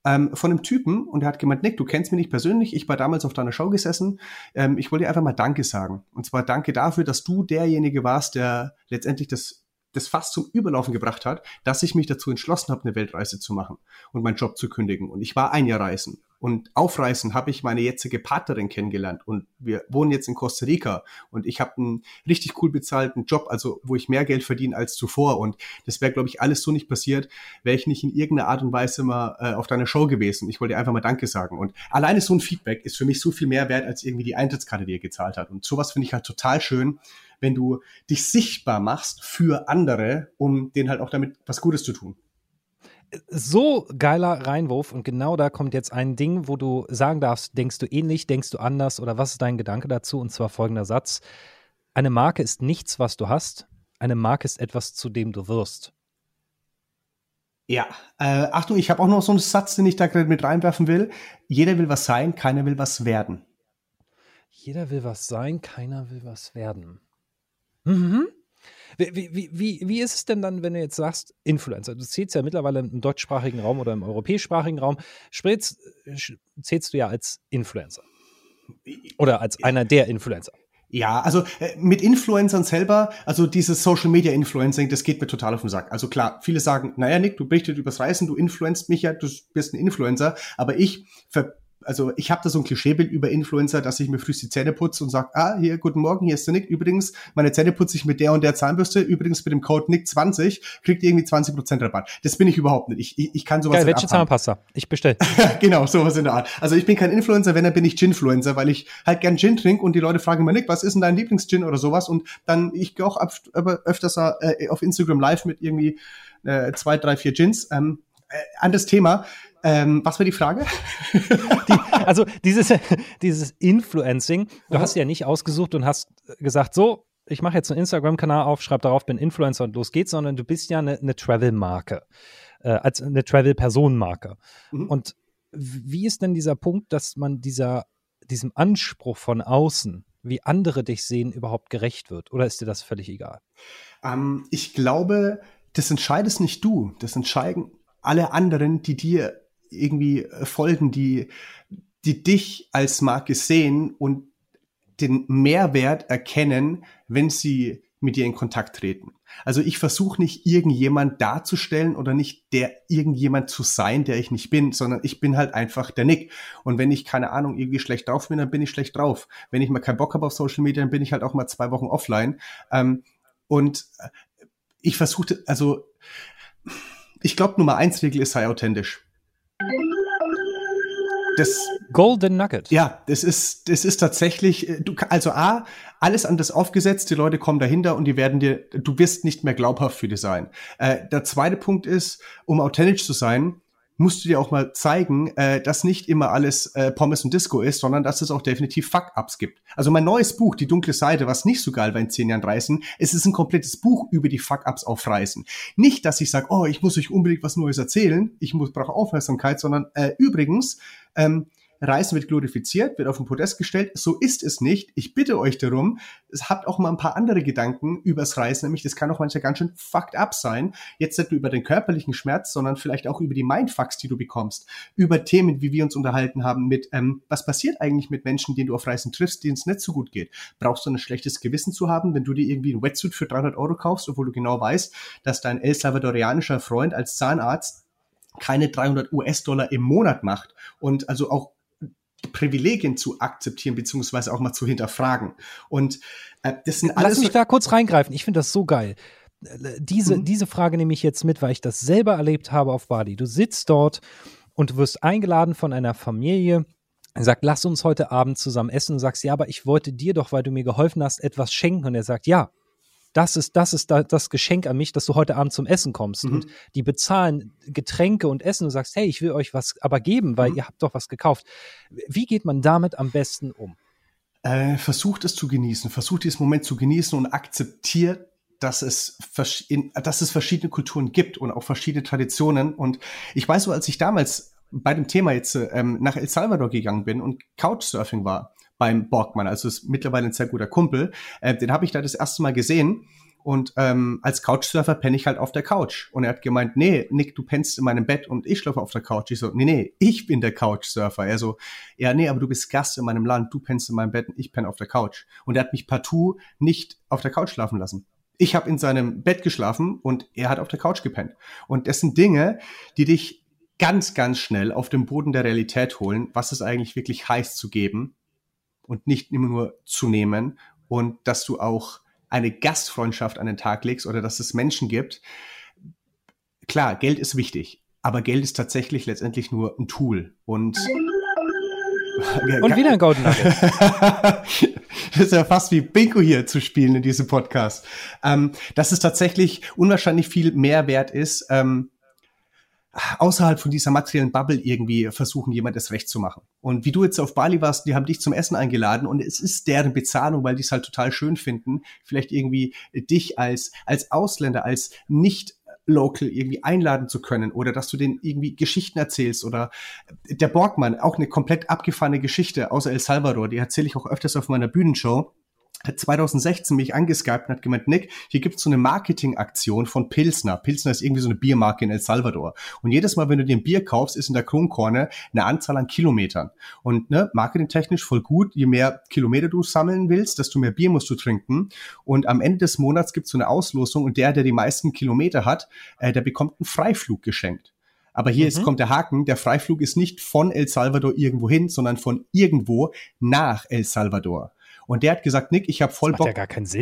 ähm, von einem Typen und der hat gemeint, Nick, du kennst mich nicht persönlich, ich war damals auf deiner Show gesessen, ähm, ich wollte dir einfach mal Danke sagen. Und zwar Danke dafür, dass du derjenige warst, der letztendlich das das fast zum Überlaufen gebracht hat, dass ich mich dazu entschlossen habe, eine Weltreise zu machen und meinen Job zu kündigen. Und ich war ein Jahr reisen. Und auf Reisen habe ich meine jetzige Partnerin kennengelernt und wir wohnen jetzt in Costa Rica und ich habe einen richtig cool bezahlten Job, also wo ich mehr Geld verdiene als zuvor und das wäre, glaube ich, alles so nicht passiert, wäre ich nicht in irgendeiner Art und Weise mal äh, auf deiner Show gewesen. Ich wollte einfach mal Danke sagen und alleine so ein Feedback ist für mich so viel mehr wert als irgendwie die Eintrittskarte, die ihr gezahlt hat und sowas finde ich halt total schön, wenn du dich sichtbar machst für andere, um denen halt auch damit was Gutes zu tun. So geiler Reinwurf und genau da kommt jetzt ein Ding, wo du sagen darfst, denkst du ähnlich, denkst du anders oder was ist dein Gedanke dazu? Und zwar folgender Satz. Eine Marke ist nichts, was du hast. Eine Marke ist etwas, zu dem du wirst. Ja, äh, Achtung, ich habe auch noch so einen Satz, den ich da gerade mit reinwerfen will. Jeder will was sein, keiner will was werden. Jeder will was sein, keiner will was werden. Mhm. Wie, wie, wie, wie ist es denn dann, wenn du jetzt sagst, Influencer? Du zählst ja mittlerweile im deutschsprachigen Raum oder im europäischsprachigen Raum, zählst, zählst du ja als Influencer. Oder als einer der Influencer. Ja, also äh, mit Influencern selber, also dieses Social Media Influencing, das geht mir total auf den Sack. Also klar, viele sagen, naja, Nick, du berichtest übers Reisen, du influenzt mich ja, du bist ein Influencer, aber ich ver also ich habe da so ein Klischeebild über Influencer, dass ich mir früh die Zähne putze und sage, ah, hier, guten Morgen, hier ist der Nick. Übrigens, meine Zähne putze ich mit der und der Zahnbürste. Übrigens mit dem Code Nick20 kriegt ihr irgendwie 20% Rabatt. Das bin ich überhaupt nicht. Ich, ich, ich kann sowas Geil, welche Zahnpasta? Ich bestelle. *laughs* genau, sowas in der Art. Also ich bin kein Influencer, wenn, dann bin ich Ginfluencer, weil ich halt gern Gin trinke und die Leute fragen immer, Nick, was ist denn dein Lieblingsgin oder sowas? Und dann, ich gehe auch öfters äh, auf Instagram live mit irgendwie äh, zwei, drei, vier Gins. Ähm, äh, an das Thema. Ähm, was war die Frage? *laughs* Die, also dieses, *laughs* dieses Influencing, du hast ja nicht ausgesucht und hast gesagt, so, ich mache jetzt einen Instagram-Kanal auf, schreib darauf, bin Influencer und los geht's, sondern du bist ja eine, eine Travel-Marke, äh, als eine Travel-Personenmarke. Mhm. Und wie ist denn dieser Punkt, dass man dieser, diesem Anspruch von außen, wie andere dich sehen, überhaupt gerecht wird? Oder ist dir das völlig egal? Ähm, ich glaube, das entscheidest nicht du, das entscheiden alle anderen, die dir irgendwie äh, folgen, die, die dich als Marke sehen und den Mehrwert erkennen, wenn sie mit dir in Kontakt treten. Also ich versuche nicht irgendjemand darzustellen oder nicht der irgendjemand zu sein, der ich nicht bin, sondern ich bin halt einfach der Nick. Und wenn ich keine Ahnung irgendwie schlecht drauf bin, dann bin ich schlecht drauf. Wenn ich mal keinen Bock habe auf Social Media, dann bin ich halt auch mal zwei Wochen offline. Ähm, und äh, ich versuchte, also ich glaube Nummer eins Regel ist sei authentisch. Das Golden Nugget. Ja, das ist, das ist tatsächlich, äh, du, also A, alles anders aufgesetzt, die Leute kommen dahinter und die werden dir, du wirst nicht mehr glaubhaft für die sein. Äh, der zweite Punkt ist, um authentisch zu sein, musst du dir auch mal zeigen, äh, dass nicht immer alles äh, Pommes und Disco ist, sondern dass es auch definitiv Fuck-Ups gibt. Also mein neues Buch, Die dunkle Seite, was nicht so geil war in zehn Jahren Reisen, es ist ein komplettes Buch über die Fuck-Ups auf Reisen. Nicht, dass ich sage, oh, ich muss euch unbedingt was Neues erzählen, ich muss brauche Aufmerksamkeit, sondern äh, übrigens, ähm, Reisen wird glorifiziert, wird auf den Podest gestellt. So ist es nicht. Ich bitte euch darum, habt auch mal ein paar andere Gedanken übers Reisen, nämlich das kann auch manchmal ganz schön fucked up sein. Jetzt nicht nur über den körperlichen Schmerz, sondern vielleicht auch über die Mindfucks, die du bekommst. Über Themen, wie wir uns unterhalten haben mit, ähm, was passiert eigentlich mit Menschen, denen du auf Reisen triffst, denen es nicht so gut geht? Brauchst du ein schlechtes Gewissen zu haben, wenn du dir irgendwie ein Wetsuit für 300 Euro kaufst, obwohl du genau weißt, dass dein El Salvadorianischer Freund als Zahnarzt keine 300 US-Dollar im Monat macht und also auch Privilegien zu akzeptieren, beziehungsweise auch mal zu hinterfragen. Und äh, das sind alles. Lass mich da kurz reingreifen. Ich finde das so geil. Diese, mhm. diese Frage nehme ich jetzt mit, weil ich das selber erlebt habe auf Bali. Du sitzt dort und du wirst eingeladen von einer Familie, sagt, lass uns heute Abend zusammen essen. Und sagst, ja, aber ich wollte dir doch, weil du mir geholfen hast, etwas schenken. Und er sagt, ja, das ist, das ist das Geschenk an mich, dass du heute Abend zum Essen kommst. Mhm. Und die bezahlen Getränke und Essen. Du sagst, hey, ich will euch was aber geben, weil mhm. ihr habt doch was gekauft. Wie geht man damit am besten um? Äh, versucht es zu genießen, versucht diesen Moment zu genießen und akzeptiert, dass es, dass es verschiedene Kulturen gibt und auch verschiedene Traditionen. Und ich weiß so, als ich damals bei dem Thema jetzt ähm, nach El Salvador gegangen bin und Couchsurfing war, beim Borgmann. Also ist mittlerweile ein sehr guter Kumpel. Äh, den habe ich da das erste Mal gesehen. Und ähm, als Couchsurfer penne ich halt auf der Couch. Und er hat gemeint, nee, Nick, du pennst in meinem Bett und ich schlafe auf der Couch. Ich so, nee, nee, ich bin der Couchsurfer. Er so, ja, nee, aber du bist Gast in meinem Land, du pennst in meinem Bett und ich penne auf der Couch. Und er hat mich partout nicht auf der Couch schlafen lassen. Ich habe in seinem Bett geschlafen und er hat auf der Couch gepennt. Und das sind Dinge, die dich ganz, ganz schnell auf den Boden der Realität holen, was es eigentlich wirklich heißt zu geben und nicht immer nur zu nehmen und dass du auch eine Gastfreundschaft an den Tag legst oder dass es Menschen gibt. Klar, Geld ist wichtig, aber Geld ist tatsächlich letztendlich nur ein Tool und *laughs* und wieder ein Golden Nugget. *laughs* das ist ja fast wie Bingo hier zu spielen in diesem Podcast. Ähm, dass es tatsächlich unwahrscheinlich viel mehr wert ist, ähm, außerhalb von dieser materiellen Bubble irgendwie versuchen, jemand das recht zu machen. Und wie du jetzt auf Bali warst, die haben dich zum Essen eingeladen und es ist deren Bezahlung, weil die es halt total schön finden, vielleicht irgendwie dich als, als Ausländer, als nicht Local irgendwie einladen zu können oder dass du denen irgendwie Geschichten erzählst oder der Borgmann, auch eine komplett abgefahrene Geschichte außer El Salvador, die erzähle ich auch öfters auf meiner Bühnenshow hat 2016 mich angeskypt und hat gemeint, Nick, hier gibt's so eine Marketingaktion von Pilsner. Pilsner ist irgendwie so eine Biermarke in El Salvador. Und jedes Mal, wenn du dir ein Bier kaufst, ist in der Kronkorne eine Anzahl an Kilometern. Und ne, marketingtechnisch voll gut. Je mehr Kilometer du sammeln willst, desto mehr Bier musst du trinken. Und am Ende des Monats gibt's so eine Auslosung und der, der die meisten Kilometer hat, äh, der bekommt einen Freiflug geschenkt. Aber hier mhm. ist, kommt der Haken, der Freiflug ist nicht von El Salvador irgendwo hin, sondern von irgendwo nach El Salvador. Und der hat gesagt, Nick, ich habe voll Bock, ja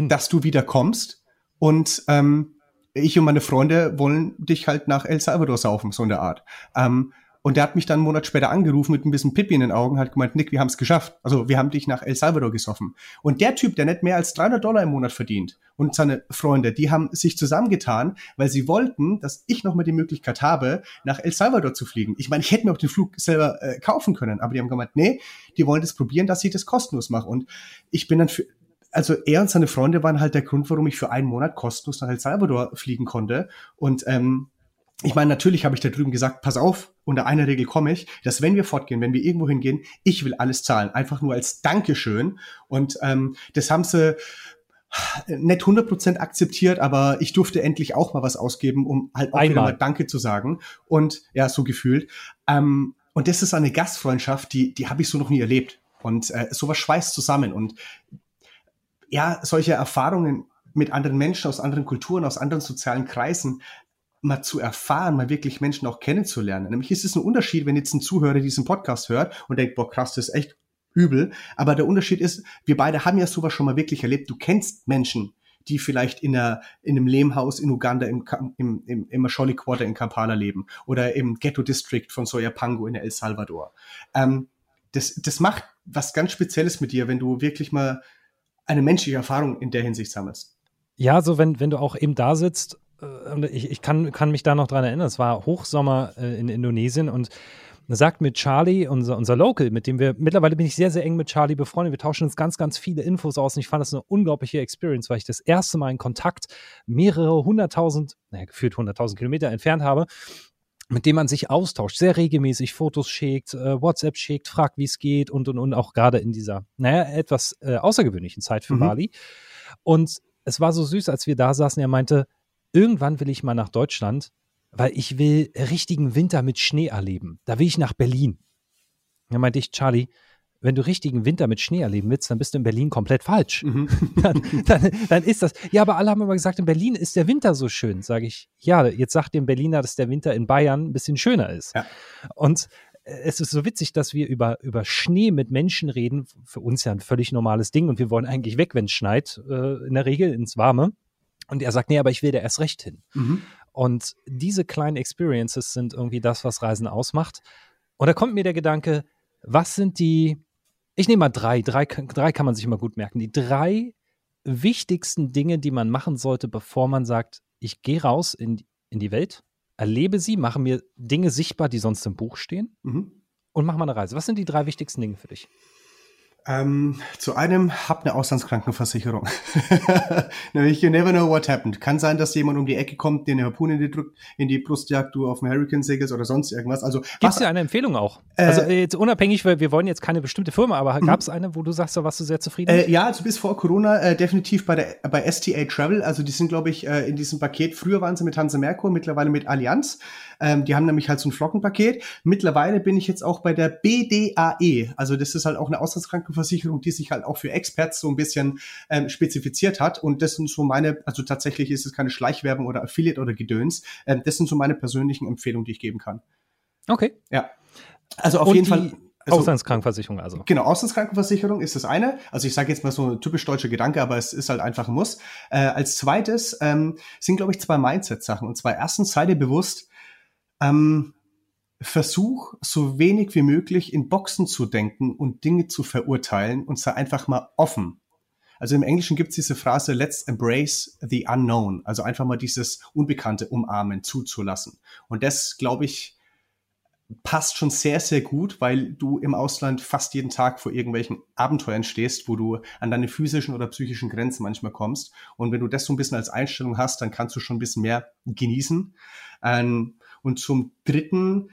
dass du wieder kommst. Und ähm, ich und meine Freunde wollen dich halt nach El Salvador saufen, so in der Art. Ähm, und der hat mich dann einen Monat später angerufen mit ein bisschen Pippi in den Augen, hat gemeint, Nick, wir haben es geschafft. Also wir haben dich nach El Salvador gesoffen. Und der Typ, der nicht mehr als 300 Dollar im Monat verdient und seine Freunde, die haben sich zusammengetan, weil sie wollten, dass ich nochmal die Möglichkeit habe, nach El Salvador zu fliegen. Ich meine, ich hätte mir auch den Flug selber äh, kaufen können, aber die haben gemeint, nee, die wollen das probieren, dass ich das kostenlos mache. Und ich bin dann für, also er und seine Freunde waren halt der Grund, warum ich für einen Monat kostenlos nach El Salvador fliegen konnte. Und ähm, ich meine, natürlich habe ich da drüben gesagt, pass auf, unter einer Regel komme ich, dass wenn wir fortgehen, wenn wir irgendwo hingehen, ich will alles zahlen, einfach nur als Dankeschön. Und ähm, das haben sie nicht 100% akzeptiert, aber ich durfte endlich auch mal was ausgeben, um halt auch Einmal. wieder mal Danke zu sagen. Und ja, so gefühlt. Ähm, und das ist eine Gastfreundschaft, die, die habe ich so noch nie erlebt. Und äh, sowas schweißt zusammen. Und ja, solche Erfahrungen mit anderen Menschen aus anderen Kulturen, aus anderen sozialen Kreisen mal zu erfahren, mal wirklich Menschen auch kennenzulernen. Nämlich ist es ein Unterschied, wenn jetzt ein Zuhörer diesen Podcast hört und denkt, boah, krass, das ist echt übel. Aber der Unterschied ist, wir beide haben ja sowas schon mal wirklich erlebt. Du kennst Menschen, die vielleicht in, einer, in einem Lehmhaus in Uganda im, im, im, im Masholi Quarter in Kampala leben oder im Ghetto District von Soyapango in El Salvador. Ähm, das, das macht was ganz Spezielles mit dir, wenn du wirklich mal eine menschliche Erfahrung in der Hinsicht sammelst. Ja, so wenn, wenn du auch eben da sitzt, ich, ich kann, kann mich da noch dran erinnern, es war Hochsommer äh, in Indonesien und sagt mir Charlie, unser, unser Local, mit dem wir, mittlerweile bin ich sehr, sehr eng mit Charlie befreundet. Wir tauschen uns ganz, ganz viele Infos aus und ich fand das eine unglaubliche Experience, weil ich das erste Mal in Kontakt mehrere hunderttausend, naja, gefühlt hunderttausend Kilometer entfernt habe mit dem man sich austauscht, sehr regelmäßig Fotos schickt, äh, WhatsApp schickt, fragt, wie es geht und und und auch gerade in dieser, naja, etwas äh, außergewöhnlichen Zeit für mhm. Bali. Und es war so süß, als wir da saßen, er meinte, irgendwann will ich mal nach Deutschland weil ich will richtigen Winter mit Schnee erleben. Da will ich nach Berlin. Da meinte ich, Charlie, wenn du richtigen Winter mit Schnee erleben willst, dann bist du in Berlin komplett falsch. Mhm. *laughs* Dann, dann, dann, ist das. Ja, aber alle haben immer gesagt, in Berlin ist der Winter so schön. Sage ich, ja, jetzt sagt dem Berliner, dass der Winter in Bayern ein bisschen schöner ist. Ja. Und äh, es ist so witzig, dass wir über, über Schnee mit Menschen reden. Für uns ja ein völlig normales Ding und wir wollen eigentlich weg, wenn es schneit, äh, in der Regel ins Warme. Und er sagt, nee, aber ich will da erst recht hin. Mhm. Und diese kleinen Experiences sind irgendwie das, was Reisen ausmacht. Und da kommt mir der Gedanke, was sind die, ich nehme mal drei, drei, drei kann man sich immer gut merken, die drei wichtigsten Dinge, die man machen sollte, bevor man sagt, ich gehe raus in, in die Welt, erlebe sie, mache mir Dinge sichtbar, die sonst im Buch stehen mhm. und mache mal eine Reise. Was sind die drei wichtigsten Dinge für dich? Ähm, zu einem, hab eine Auslandskrankenversicherung. *laughs* Nämlich, you never know what happened. Kann sein, dass jemand um die Ecke kommt, den eine Harpune in die, drückt, in die Brust jagt, du auf dem Hurricane segelst oder sonst irgendwas. Also Gibt es ja eine Empfehlung auch? Äh, also jetzt unabhängig, weil wir wollen jetzt keine bestimmte Firma, aber mhm. gab es eine, wo du sagst, da warst du sehr zufrieden? Äh, ja, also bis vor Corona äh, definitiv bei der bei STA Travel. Also die sind, glaube ich, äh, in diesem Paket. Früher waren sie mit Hanse Merkur, mittlerweile mit Allianz. Ähm, die haben nämlich halt so ein Flockenpaket. Mittlerweile bin ich jetzt auch bei der BDAE. Also das ist halt auch eine Auslandskrankenversicherung, die sich halt auch für Experts so ein bisschen ähm, spezifiziert hat. Und das sind so meine, also tatsächlich ist es keine Schleichwerbung oder Affiliate oder Gedöns. Ähm, das sind so meine persönlichen Empfehlungen, die ich geben kann. Okay. Ja. Also auf Und jeden Fall. Also, Auslandskrankenversicherung also. Genau, Auslandskrankenversicherung ist das eine. Also ich sage jetzt mal so ein typisch deutscher Gedanke, aber es ist halt einfach ein Muss. Äh, als zweites ähm, sind, glaube ich, zwei Mindset-Sachen. Und zwar erstens, sei dir bewusst, ähm, versuch so wenig wie möglich in Boxen zu denken und Dinge zu verurteilen und sei einfach mal offen. Also im Englischen gibt es diese Phrase, let's embrace the unknown. Also einfach mal dieses Unbekannte umarmen, zuzulassen. Und das, glaube ich, passt schon sehr, sehr gut, weil du im Ausland fast jeden Tag vor irgendwelchen Abenteuern stehst, wo du an deine physischen oder psychischen Grenzen manchmal kommst. Und wenn du das so ein bisschen als Einstellung hast, dann kannst du schon ein bisschen mehr genießen. Ähm, und zum dritten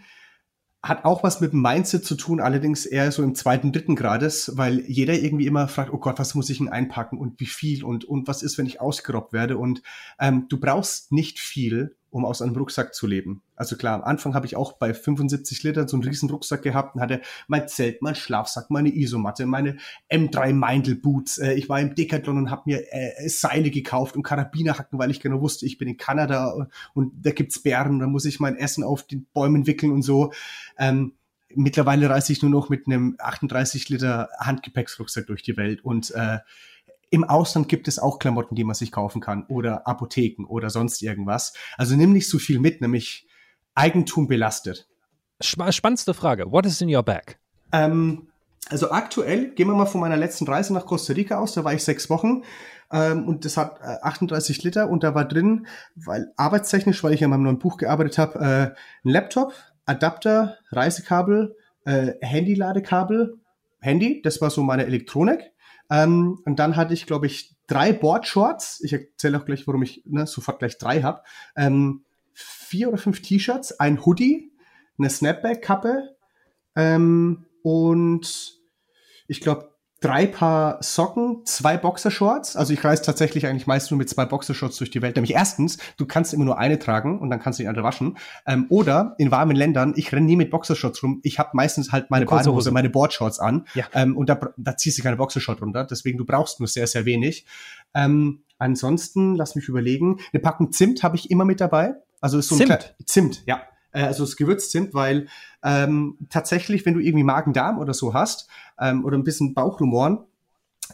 hat auch was mit dem Mindset zu tun, allerdings eher so im zweiten, dritten Grades, weil jeder irgendwie immer fragt, oh Gott, was muss ich denn einpacken und wie viel und, und was ist, wenn ich ausgerobbt werde? Und ähm, du brauchst nicht viel, um aus einem Rucksack zu leben. Also klar, am Anfang habe ich auch bei 75 Litern so einen riesen Rucksack gehabt und hatte mein Zelt, mein Schlafsack, meine Isomatte, meine M3 Meindl Boots. Äh, ich war im Decathlon und habe mir äh, Seile gekauft und Karabinerhacken, weil ich genau wusste, ich bin in Kanada und da gibt's Bären, da muss ich mein Essen auf den Bäumen wickeln und so. Ähm, mittlerweile reise ich nur noch mit einem 38 Liter Handgepäcksrucksack durch die Welt und äh, im Ausland gibt es auch Klamotten, die man sich kaufen kann oder Apotheken oder sonst irgendwas. Also nimm nicht so viel mit, nämlich Eigentum belastet. Spannendste Frage. What is in your bag? Ähm, also aktuell, gehen wir mal von meiner letzten Reise nach Costa Rica aus, da war ich sechs Wochen ähm, und das hat äh, 38 Liter und da war drin, weil arbeitstechnisch, weil ich an meinem neuen Buch gearbeitet habe, äh, ein Laptop, Adapter, Reisekabel, äh, Handy-Ladekabel, Handy, das war so meine Elektronik. Ähm, und dann hatte ich, glaube ich, drei Boardshorts. Ich erzähle auch gleich, warum ich ne, sofort gleich drei habe. Ähm, vier oder fünf T-Shirts, ein Hoodie, eine Snapback-Kappe ähm, und ich glaube drei Paar Socken, zwei Boxershorts. Also ich reise tatsächlich eigentlich meist nur mit zwei Boxershorts durch die Welt. Nämlich erstens, du kannst immer nur eine tragen und dann kannst du die andere waschen. Ähm, oder in warmen Ländern, ich renne nie mit Boxershorts rum. Ich habe meistens halt meine Badehose, meine Boardshorts an. Ja. Ähm, und da, da ziehst du keine Boxershort runter. Deswegen, du brauchst nur sehr, sehr wenig. Ähm, ansonsten, lass mich überlegen. Eine Packung Zimt habe ich immer mit dabei. Also ist so ein Zimt, Zimt ja äh, also das Gewürzzimt, weil ähm, tatsächlich, wenn du irgendwie Magen-Darm oder so hast ähm, oder ein bisschen Bauchrumoren,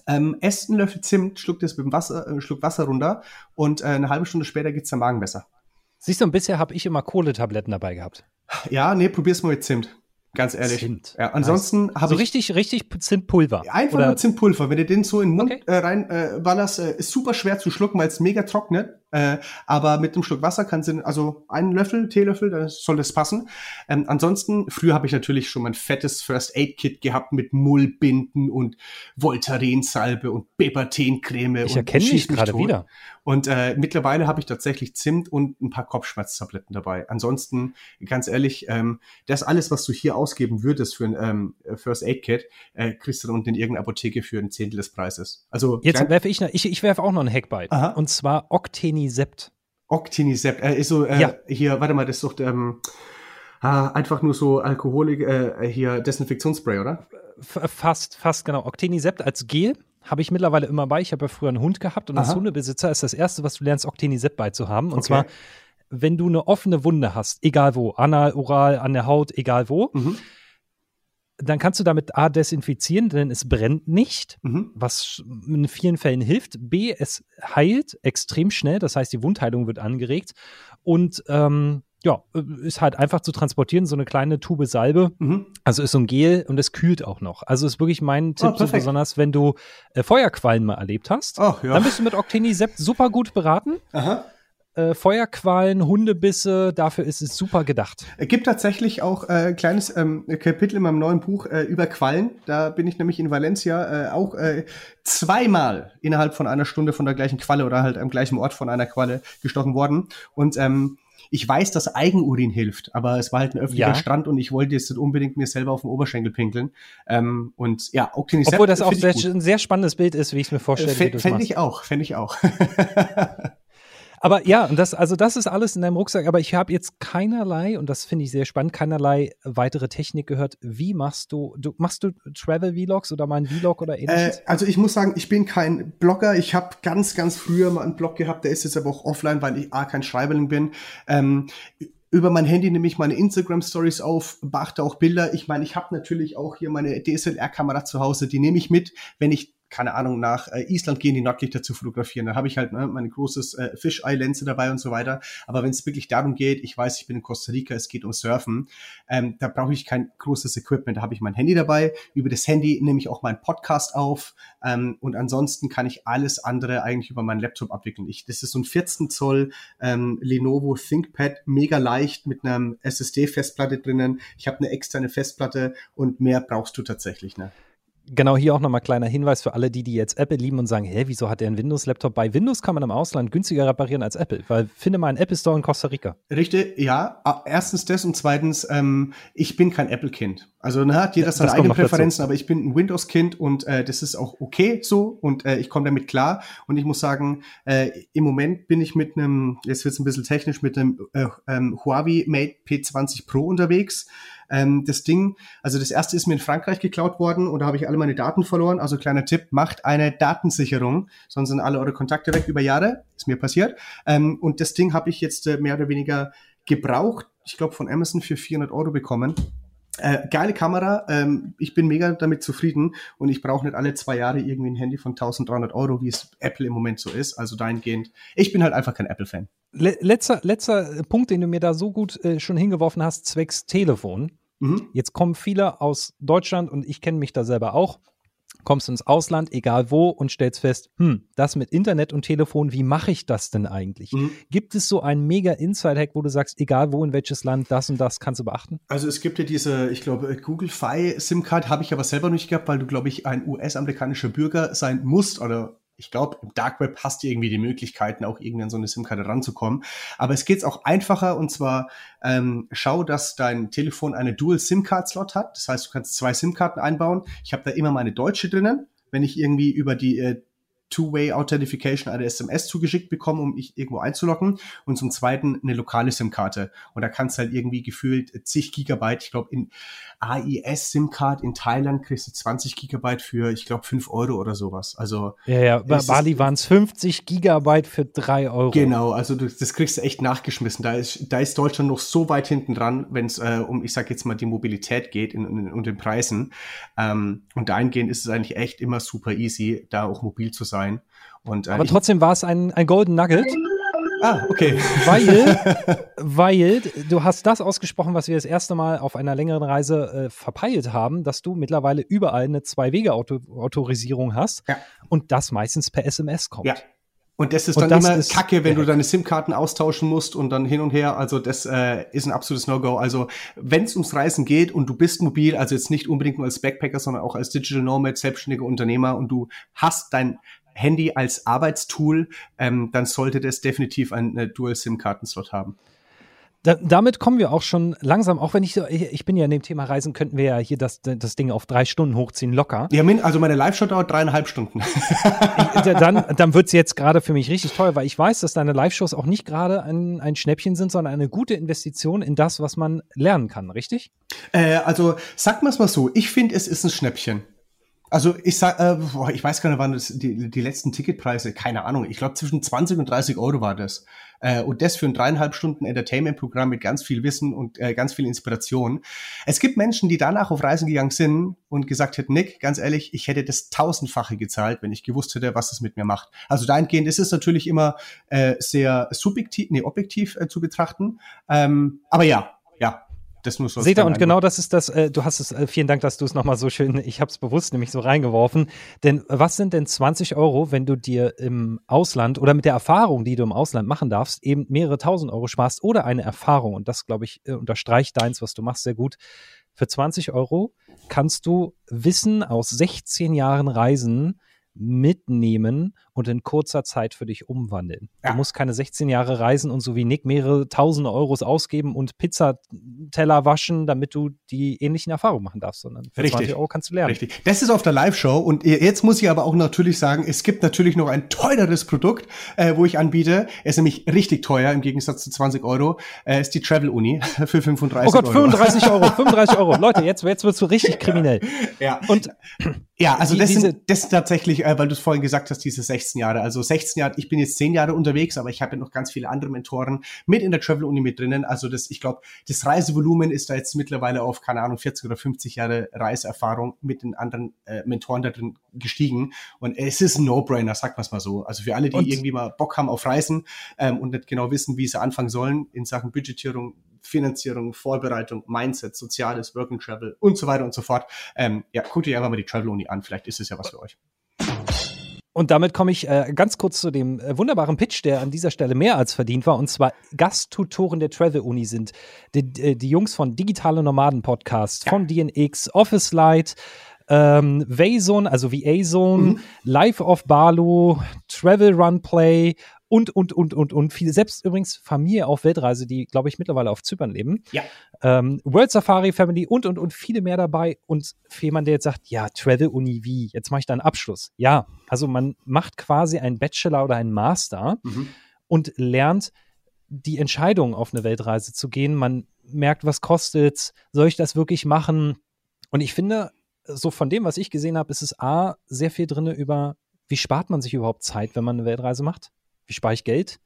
ähm, esst einen Löffel Zimt, schluckt es mit dem Wasser, äh, schluckt Wasser runter und äh, eine halbe Stunde später geht's dem Magen besser. Siehst du, und bisher habe ich immer Kohletabletten dabei gehabt. Ja, nee, probier's mal mit Zimt. Ganz ehrlich. Zimt. Ja, ansonsten habe so ich richtig, richtig Zimtpulver. Einfach oder? nur Zimtpulver. Wenn du den so in den Mund okay. äh, rein äh, ballerst, äh, ist super schwer zu schlucken, weil es mega trocknet. Äh, aber mit einem Schluck Wasser kannst du, also einen Löffel, Teelöffel, da soll das passen. Ähm, ansonsten, früher habe ich natürlich schon mein fettes First Aid Kit gehabt mit Mullbinden und Voltaren-Salbe und Beberten-Creme. Ich erkenne mich gerade wieder. Und äh, mittlerweile habe ich tatsächlich Zimt und ein paar Kopfschmerztabletten dabei. Ansonsten, ganz ehrlich, ähm, das alles, was du hier ausgeben würdest für ein ähm, First Aid Kit, äh, kriegst du unten in irgendeiner Apotheke für ein Zehntel des Preises. Also jetzt werfe ich, ich, ich werfe auch noch einen Hack bei. Aha. Und zwar Octane Octinisept. Octinisept. Äh, ist so, äh, ja. hier, warte mal, das ist doch ähm, äh, einfach nur so Alkoholik, äh, hier Desinfektionsspray, oder? Fast, fast genau. Octinisept als Gel habe ich mittlerweile immer bei. Ich habe ja früher einen Hund gehabt und Aha. als Hundebesitzer ist das Erste, was du lernst, Octinisept beizuhaben. Und okay. zwar, wenn du eine offene Wunde hast, egal wo, anal, oral, an der Haut, egal wo, mhm dann kannst du damit A desinfizieren, denn es brennt nicht, mhm. was in vielen Fällen hilft. B, es heilt extrem schnell, das heißt, die Wundheilung wird angeregt. Und ähm, ja, ist halt einfach zu transportieren, so eine kleine Tube Salbe. Mhm. Also ist so ein Gel und es kühlt auch noch. Also ist wirklich mein Tipp, oh, so besonders wenn du äh, Feuerquallen mal erlebt hast. Oh, ja. Dann bist du mit Octenisept super gut beraten. Aha äh, Feuerqualen, Hundebisse, dafür ist es super gedacht. Es gibt tatsächlich auch äh, ein kleines ähm, Kapitel in meinem neuen Buch äh, über Quallen. Da bin ich nämlich in Valencia äh, auch äh, zweimal innerhalb von einer Stunde von der gleichen Qualle oder halt am gleichen Ort von einer Qualle gestochen worden. Und ähm, ich weiß, dass Eigenurin hilft, aber es war halt ein öffentlicher ja. Strand und ich wollte jetzt nicht unbedingt mir selber auf den Oberschenkel pinkeln. Ähm, und ja, Octinisept, Obwohl das auch sehr, ein sehr spannendes Bild ist, wie ich es mir vorstelle. Äh, Fände ich auch, fände ich auch. *laughs* Aber ja, und das, also das ist alles in deinem Rucksack, aber ich habe jetzt keinerlei, und das finde ich sehr spannend, keinerlei weitere Technik gehört. Wie machst du, du machst du Travel-Vlogs oder mal Vlog oder ähnliches? Äh, also ich muss sagen, ich bin kein Blogger. Ich habe ganz, ganz früher mal einen Blog gehabt, der ist jetzt aber auch offline, weil ich A, kein Schreiberling bin. Ähm, über mein Handy nehme ich meine Instagram Stories auf, beachte auch Bilder. Ich meine, ich habe natürlich auch hier meine DSLR-Kamera zu Hause, die nehme ich mit, wenn ich keine Ahnung, nach äh, Island gehen, die Nordlichter zu fotografieren. Da habe ich halt ne, meine großes äh, Fisheye-Lense dabei und so weiter. Aber wenn es wirklich darum geht, ich weiß, ich bin in Costa Rica, es geht um Surfen, ähm, da brauche ich kein großes Equipment. Da habe ich mein Handy dabei. Über das Handy nehme ich auch meinen Podcast auf. Ähm, und ansonsten kann ich alles andere eigentlich über meinen Laptop abwickeln. Ich, das ist so ein 14 Zoll ähm, Lenovo ThinkPad, mega leicht mit einem SSD-Festplatte drinnen. Ich habe eine externe Festplatte und mehr brauchst du tatsächlich. Ne? Genau, hier auch nochmal kleiner Hinweis für alle, die, die jetzt Apple lieben und sagen, hä, wieso hat der einen Windows-Laptop? Bei Windows kann man im Ausland günstiger reparieren als Apple, weil finde mal einen Apple Store in Costa Rica. Richtig, ja. Erstens das und zweitens, ähm, ich bin kein Apple-Kind. Also ne, hat jeder seine eigenen Präferenzen, aber ich bin ein Windows-Kind und äh, das ist auch okay so und äh, ich komme damit klar. Und ich muss sagen, äh, im Moment bin ich mit einem, jetzt wird's ein bisschen technisch, mit einem äh, ähm, Huawei Mate P20 Pro unterwegs. Ähm, das Ding, also das erste ist mir in Frankreich geklaut worden und da habe ich alle meine Daten verloren. Also kleiner Tipp, macht eine Datensicherung, sonst sind alle eure Kontakte weg über Jahre. Ist mir passiert. Ähm, und das Ding habe ich jetzt äh, mehr oder weniger gebraucht, ich glaube von Amazon für 400 Euro bekommen. Äh, geile Kamera, ähm, ich bin mega damit zufrieden und ich brauche nicht alle zwei Jahre irgendwie ein Handy von 1300 Euro, wie es Apple im Moment so ist. Also dahingehend, ich bin halt einfach kein Apple-Fan. Letzter, letzter Punkt, den du mir da so gut äh, schon hingeworfen hast, zwecks Telefon. Mhm. Jetzt kommen viele aus Deutschland und ich kenne mich da selber auch kommst ins Ausland, egal wo, und stellst fest, hm, das mit Internet und Telefon, wie mache ich das denn eigentlich? Mhm. Gibt es so einen mega Inside-Hack, wo du sagst, egal wo, in welches Land, das und das kannst du beachten? Also es gibt ja diese, ich glaube, Google Fi SIM-Card habe ich aber selber nicht gehabt, weil du, glaube ich, ein US-amerikanischer Bürger sein musst oder ich glaube, im Dark Web hast du irgendwie die Möglichkeiten, auch irgendwie an so eine SIM-Karte ranzukommen. Aber es geht auch einfacher und zwar ähm, schau, dass dein Telefon eine Dual SIM-Card-Slot hat. Das heißt, du kannst zwei SIM-Karten einbauen. Ich habe da immer meine deutsche drinnen wenn ich irgendwie über die äh, Two-Way-Authentification eine SMS zugeschickt bekommen, um mich irgendwo einzuloggen und zum zweiten eine lokale SIM-Karte. Und da kannst du halt irgendwie gefühlt zig Gigabyte, ich glaube in AIS SIM-Card in Thailand kriegst du 20 Gigabyte für, ich glaube, 5 Euro oder sowas. Also Ja, ja, bei Bali waren es 50 Gigabyte für 3 Euro. Genau, also du, das kriegst du echt nachgeschmissen. Da ist, da ist Deutschland noch so weit hinten dran, wenn es äh, um, ich sag jetzt mal, die Mobilität geht in, in, und den Preisen. Ähm, und dahingehend ist es eigentlich echt immer super easy, da auch mobil zu sein sein. Und, äh, Aber trotzdem war es ein, ein Golden Nugget. Ah, okay. Weil, *laughs* weil du hast das ausgesprochen, was wir das erste Mal auf einer längeren Reise äh, verpeilt haben, dass du mittlerweile überall eine Zwei-Wege-Autorisierung hast ja. und das meistens per SMS kommt. Ja, und das ist dann das immer ist kacke, wenn du deine SIM-Karten austauschen musst und dann hin und her. Also das äh, ist ein absolutes No-Go. Also wenn es ums Reisen geht und du bist mobil, also jetzt nicht unbedingt nur als Backpacker, sondern auch als Digital Nomad, selbstständiger Unternehmer und du hast dein Handy als Arbeitstool, ähm, dann sollte das definitiv einen Dual-SIM-Kartenslot haben. Da, damit kommen wir auch schon langsam, auch wenn ich so, ich, ich, bin ja in dem Thema Reisen, könnten wir ja hier das, das Ding auf drei Stunden hochziehen, locker. Ja, also meine Live-Show dauert dreieinhalb Stunden. ich, dann *laughs* dann wird es jetzt gerade für mich richtig teuer, weil ich weiß, dass deine Live-Shows auch nicht gerade ein, ein Schnäppchen sind, sondern eine gute Investition in das, was man lernen kann, richtig? Äh, also sag mal es mal so, ich finde, es ist ein Schnäppchen. Also ich sag, äh, boah, ich weiß gar nicht, wann das die, die letzten Ticketpreise, keine Ahnung. Ich glaube zwischen 20 und 30 Euro war das. Äh, und das für ein dreieinhalb Stunden Entertainment-Programm mit ganz viel Wissen und äh, ganz viel Inspiration. Es gibt Menschen, die danach auf Reisen gegangen sind und gesagt hätten, Nick, ganz ehrlich, ich hätte das tausendfache gezahlt, wenn ich gewusst hätte, was das mit mir macht. Also dahingehend ist es natürlich immer äh, sehr subjektiv, nee, objektiv äh, zu betrachten. Ähm, aber ja, ja, das nur so. Seht ihr, und genau das ist das, äh, du hast es, äh, vielen Dank, dass du es nochmal so schön, *laughs* ich habe es bewusst nämlich so reingeworfen. Denn was sind denn 20 Euro, wenn du dir im Ausland oder mit der Erfahrung, die du im Ausland machen darfst, eben mehrere tausend Euro sparst oder eine Erfahrung, und das, glaube ich, äh, unterstreicht deins, was du machst, sehr gut. Für 20 Euro kannst du Wissen aus 16 Jahren Reisen mitnehmen und in kurzer Zeit für dich umwandeln. Ja. Du musst keine 16 Jahre reisen und so wie Nick mehrere tausende Euros ausgeben und Pizzateller waschen, damit du die ähnlichen Erfahrungen machen darfst, sondern für Richtig. 20 Euro kannst du lernen. Richtig. Das ist auf der Live-Show und jetzt muss ich aber auch natürlich sagen, es gibt natürlich noch ein teureres Produkt, äh, wo ich anbiete. Es ist nämlich richtig teuer im Gegensatz zu 20 Euro. Äh, ist die Travel Uni *laughs* für 35 Euro. Oh Gott, 35 Euro, 35 Euro. *laughs* Leute, jetzt, jetzt wirst du richtig kriminell. Ja. Und *clears throat* ja, also die, das, sind, das sind tatsächlich, äh, weil du es vorhin gesagt hast, diese 16 Jahre. Also 16 Jahre, ich bin jetzt 10 Jahre unterwegs, aber ich habe ja noch ganz viele andere Mentoren mit in der Travel Uni mit drinnen. Also das, ich glaube, das Reisevolumen ist da jetzt mittlerweile auf, keine Ahnung, 40 oder 50 Jahre Reiseerfahrung mit den anderen äh, Mentoren da drin gestiegen. Und es ist ein No-Brainer, sagt man es mal so. Also für alle, die und irgendwie mal Bock haben auf Reisen ähm, und nicht genau wissen, wie sie anfangen sollen in Sachen Budgetierung, Finanzierung, Vorbereitung, Mindset, Soziales, Work and Travel und so weiter und so fort. Ähm, ja, guckt euch einfach mal die Travel Uni an. Vielleicht ist es ja was für euch. Und damit komme ich äh, ganz kurz zu dem äh, wunderbaren Pitch, der an dieser Stelle mehr als verdient war. Und zwar Gasttutoren der Travel Uni sind die, die, die Jungs von Digitale Nomaden Podcast, ja. von DNX, Office Light, ähm, Vazone, also VA-Zone, mhm. Life of Balu, Travel Run Play und, und, und, und, und viele, selbst übrigens Familie auf Weltreise, die, glaube ich, mittlerweile auf Zypern leben. Ja. Ähm, World Safari Family und, und, und viele mehr dabei. Und für jemanden, der jetzt sagt, ja, Travel Uni wie, jetzt mache ich da einen Abschluss. Ja, also man macht quasi einen Bachelor oder einen Master mhm. und lernt die Entscheidung, auf eine Weltreise zu gehen. Man merkt, was kostet, soll ich das wirklich machen? Und ich finde, so von dem, was ich gesehen habe, ist es A, sehr viel drin über, wie spart man sich überhaupt Zeit, wenn man eine Weltreise macht? Wie spare ich Geld?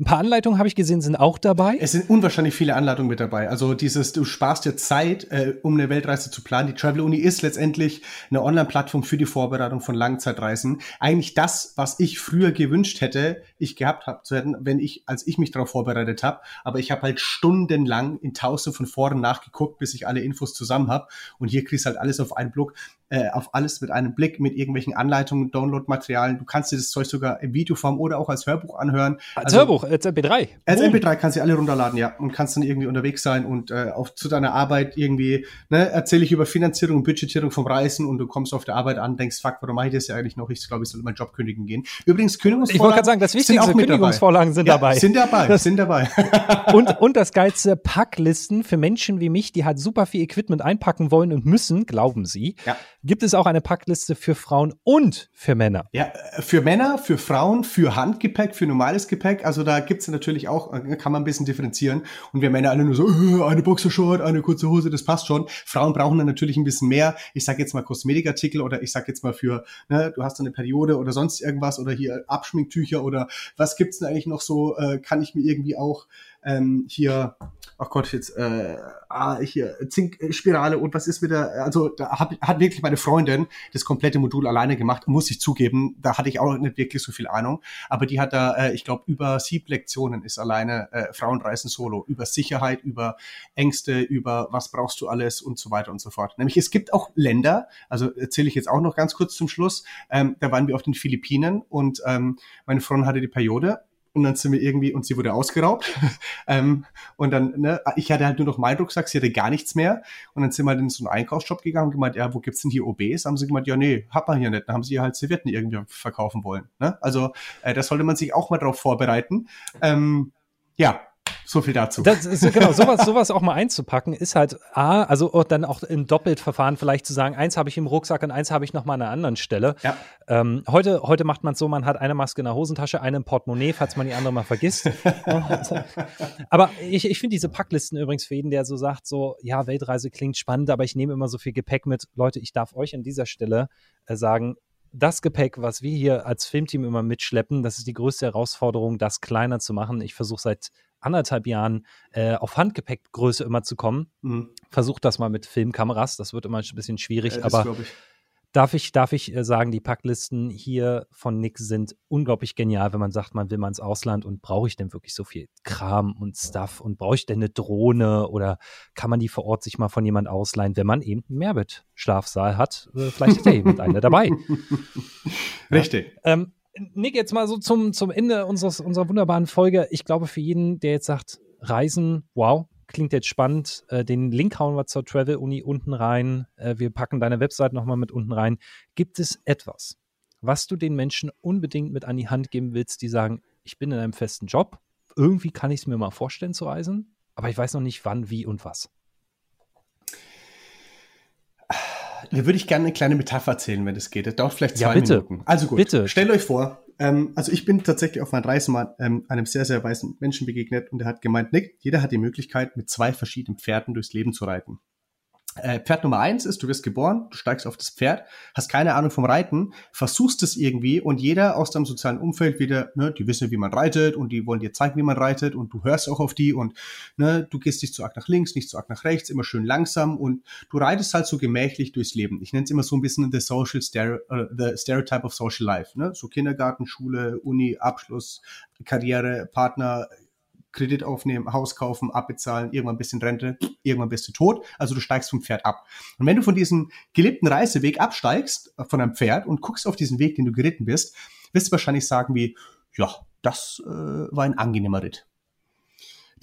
Ein paar Anleitungen habe ich gesehen, sind auch dabei. Es sind unwahrscheinlich viele Anleitungen mit dabei. Also dieses, du sparst dir Zeit, äh, um eine Weltreise zu planen. Die Travel Uni ist letztendlich eine Online-Plattform für die Vorbereitung von Langzeitreisen. Eigentlich das, was ich früher gewünscht hätte, ich gehabt habe zu hätten, wenn ich, als ich mich darauf vorbereitet habe. Aber ich habe halt stundenlang in Tausend von Foren nachgeguckt, bis ich alle Infos zusammen habe. Und hier kriegst du halt alles auf einen Block äh, auf alles mit einem Blick, mit irgendwelchen Anleitungen, Download-Materialien. Du kannst dir das Zeug sogar in Videoform oder auch als Hörbuch anhören. Als also, Hörbuch, als MP3. Als oh. MP3 kannst du alle runterladen, ja. Und kannst dann irgendwie unterwegs sein und äh, auf, zu deiner Arbeit irgendwie, ne, erzähle ich über Finanzierung und Budgetierung vom Reisen und du kommst auf der Arbeit an, denkst, fuck, warum mache ich das ja eigentlich noch? Ich glaube, ich soll meinen Job kündigen gehen. Übrigens, Kündigungsvorlagen. Ich wollte gerade sagen, das Wichtigste, sind Kündigungsvorlagen sind ja, dabei. Sind dabei, das, sind dabei. *laughs* und, und das geilste Packlisten für Menschen wie mich, die halt super viel Equipment einpacken wollen und müssen, glauben sie. Ja Gibt es auch eine Packliste für Frauen und für Männer? Ja, für Männer, für Frauen, für Handgepäck, für normales Gepäck. Also da gibt's natürlich auch, äh, kann man ein bisschen differenzieren. Und wir Männer alle nur so, äh, eine Boxershort, eine kurze Hose, das passt schon. Frauen brauchen dann natürlich ein bisschen mehr. Ich sage jetzt mal Kosmetikartikel oder ich sage jetzt mal für, ne, du hast eine Periode oder sonst irgendwas oder hier Abschminktücher oder was gibt's denn eigentlich noch so? Äh, kann ich mir irgendwie auch ähm, hier, ach Gott, jetzt, äh, ah, hier, Zinkspirale und was ist wieder, also da hab, hat wirklich meine Freundin das komplette Modul alleine gemacht, muss ich zugeben, da hatte ich auch nicht wirklich so viel Ahnung, aber die hat da, äh, ich glaube, über sieben Lektionen ist alleine äh, Frauenreisen Solo, über Sicherheit, über Ängste, über was brauchst du alles und so weiter und so fort. Nämlich es gibt auch Länder, also erzähle ich jetzt auch noch ganz kurz zum Schluss, ähm, da waren wir auf den Philippinen und ähm, meine Freundin hatte die Periode und dann sind wir irgendwie, und sie wurde ausgeraubt. *laughs* ähm, und dann, ne, ich hatte halt nur noch meinen Rucksack, sie hatte gar nichts mehr. Und dann sind wir halt in so einen Einkaufsshop gegangen und gemeint, ja, wo gibt's denn hier OBs? Haben sie gemeint, ja, nee, hat man hier nicht. Dann haben sie halt Servietten irgendwie verkaufen wollen. Ne? Also, äh, da sollte man sich auch mal drauf vorbereiten. Ähm, ja, so viel dazu. Das ist, genau, sowas, sowas auch mal einzupacken, ist halt A, also dann auch im Doppeltverfahren vielleicht zu sagen, eins habe ich im Rucksack und eins habe ich noch mal an einer anderen Stelle. Ja. Ähm, heute, heute macht man es so, man hat eine Maske in der Hosentasche, eine im Portemonnaie, falls man die andere mal vergisst. *laughs* aber ich, ich finde diese Packlisten übrigens für jeden, der so sagt, so, ja, Weltreise klingt spannend, aber ich nehme immer so viel Gepäck mit. Leute, ich darf euch an dieser Stelle äh, sagen, das Gepäck, was wir hier als Filmteam immer mitschleppen, das ist die größte Herausforderung, das kleiner zu machen. Ich versuche seit anderthalb Jahren äh, auf Handgepäckgröße immer zu kommen. Mhm. Versucht das mal mit Filmkameras, das wird immer ein bisschen schwierig, äh, aber ich. Darf ich, darf ich äh, sagen, die Packlisten hier von Nick sind unglaublich genial, wenn man sagt, man will mal ins Ausland und brauche ich denn wirklich so viel Kram und Stuff und brauche ich denn eine Drohne oder kann man die vor Ort sich mal von jemand ausleihen, wenn man eben einen Mehrbettschlafsaal hat? Äh, vielleicht hat *laughs* ja jemand eine dabei. Richtig. Ja, ähm, Nick, jetzt mal so zum, zum Ende unseres, unserer wunderbaren Folge. Ich glaube, für jeden, der jetzt sagt, Reisen, wow, klingt jetzt spannend. Äh, den Link hauen wir zur Travel Uni unten rein. Äh, wir packen deine Website nochmal mit unten rein. Gibt es etwas, was du den Menschen unbedingt mit an die Hand geben willst, die sagen, ich bin in einem festen Job, irgendwie kann ich es mir mal vorstellen zu reisen, aber ich weiß noch nicht wann, wie und was. Da würde ich gerne eine kleine Metapher erzählen, wenn es geht. Das dauert vielleicht zwei ja, bitte. Minuten. Also gut, bitte. stellt euch vor, ähm, also ich bin tatsächlich auf meiner Reise mal ähm, einem sehr, sehr weißen Menschen begegnet und der hat gemeint, Nick, jeder hat die Möglichkeit, mit zwei verschiedenen Pferden durchs Leben zu reiten. Äh, Pferd Nummer eins ist, du wirst geboren, du steigst auf das Pferd, hast keine Ahnung vom Reiten, versuchst es irgendwie und jeder aus deinem sozialen Umfeld wieder, ne, die wissen, wie man reitet und die wollen dir zeigen, wie man reitet und du hörst auch auf die und ne, du gehst nicht zu arg nach links, nicht zu arg nach rechts, immer schön langsam und du reitest halt so gemächlich durchs Leben. Ich nenne es immer so ein bisschen the social stereo, uh, the stereotype of social life, ne, so Kindergarten, Schule, Uni, Abschluss, Karriere, Partner, Kredit aufnehmen, Haus kaufen, abbezahlen, irgendwann ein bisschen Rente, irgendwann bist du tot. Also du steigst vom Pferd ab. Und wenn du von diesem gelebten Reiseweg absteigst, äh, von einem Pferd und guckst auf diesen Weg, den du geritten bist, wirst du wahrscheinlich sagen wie, ja, das äh, war ein angenehmer Ritt.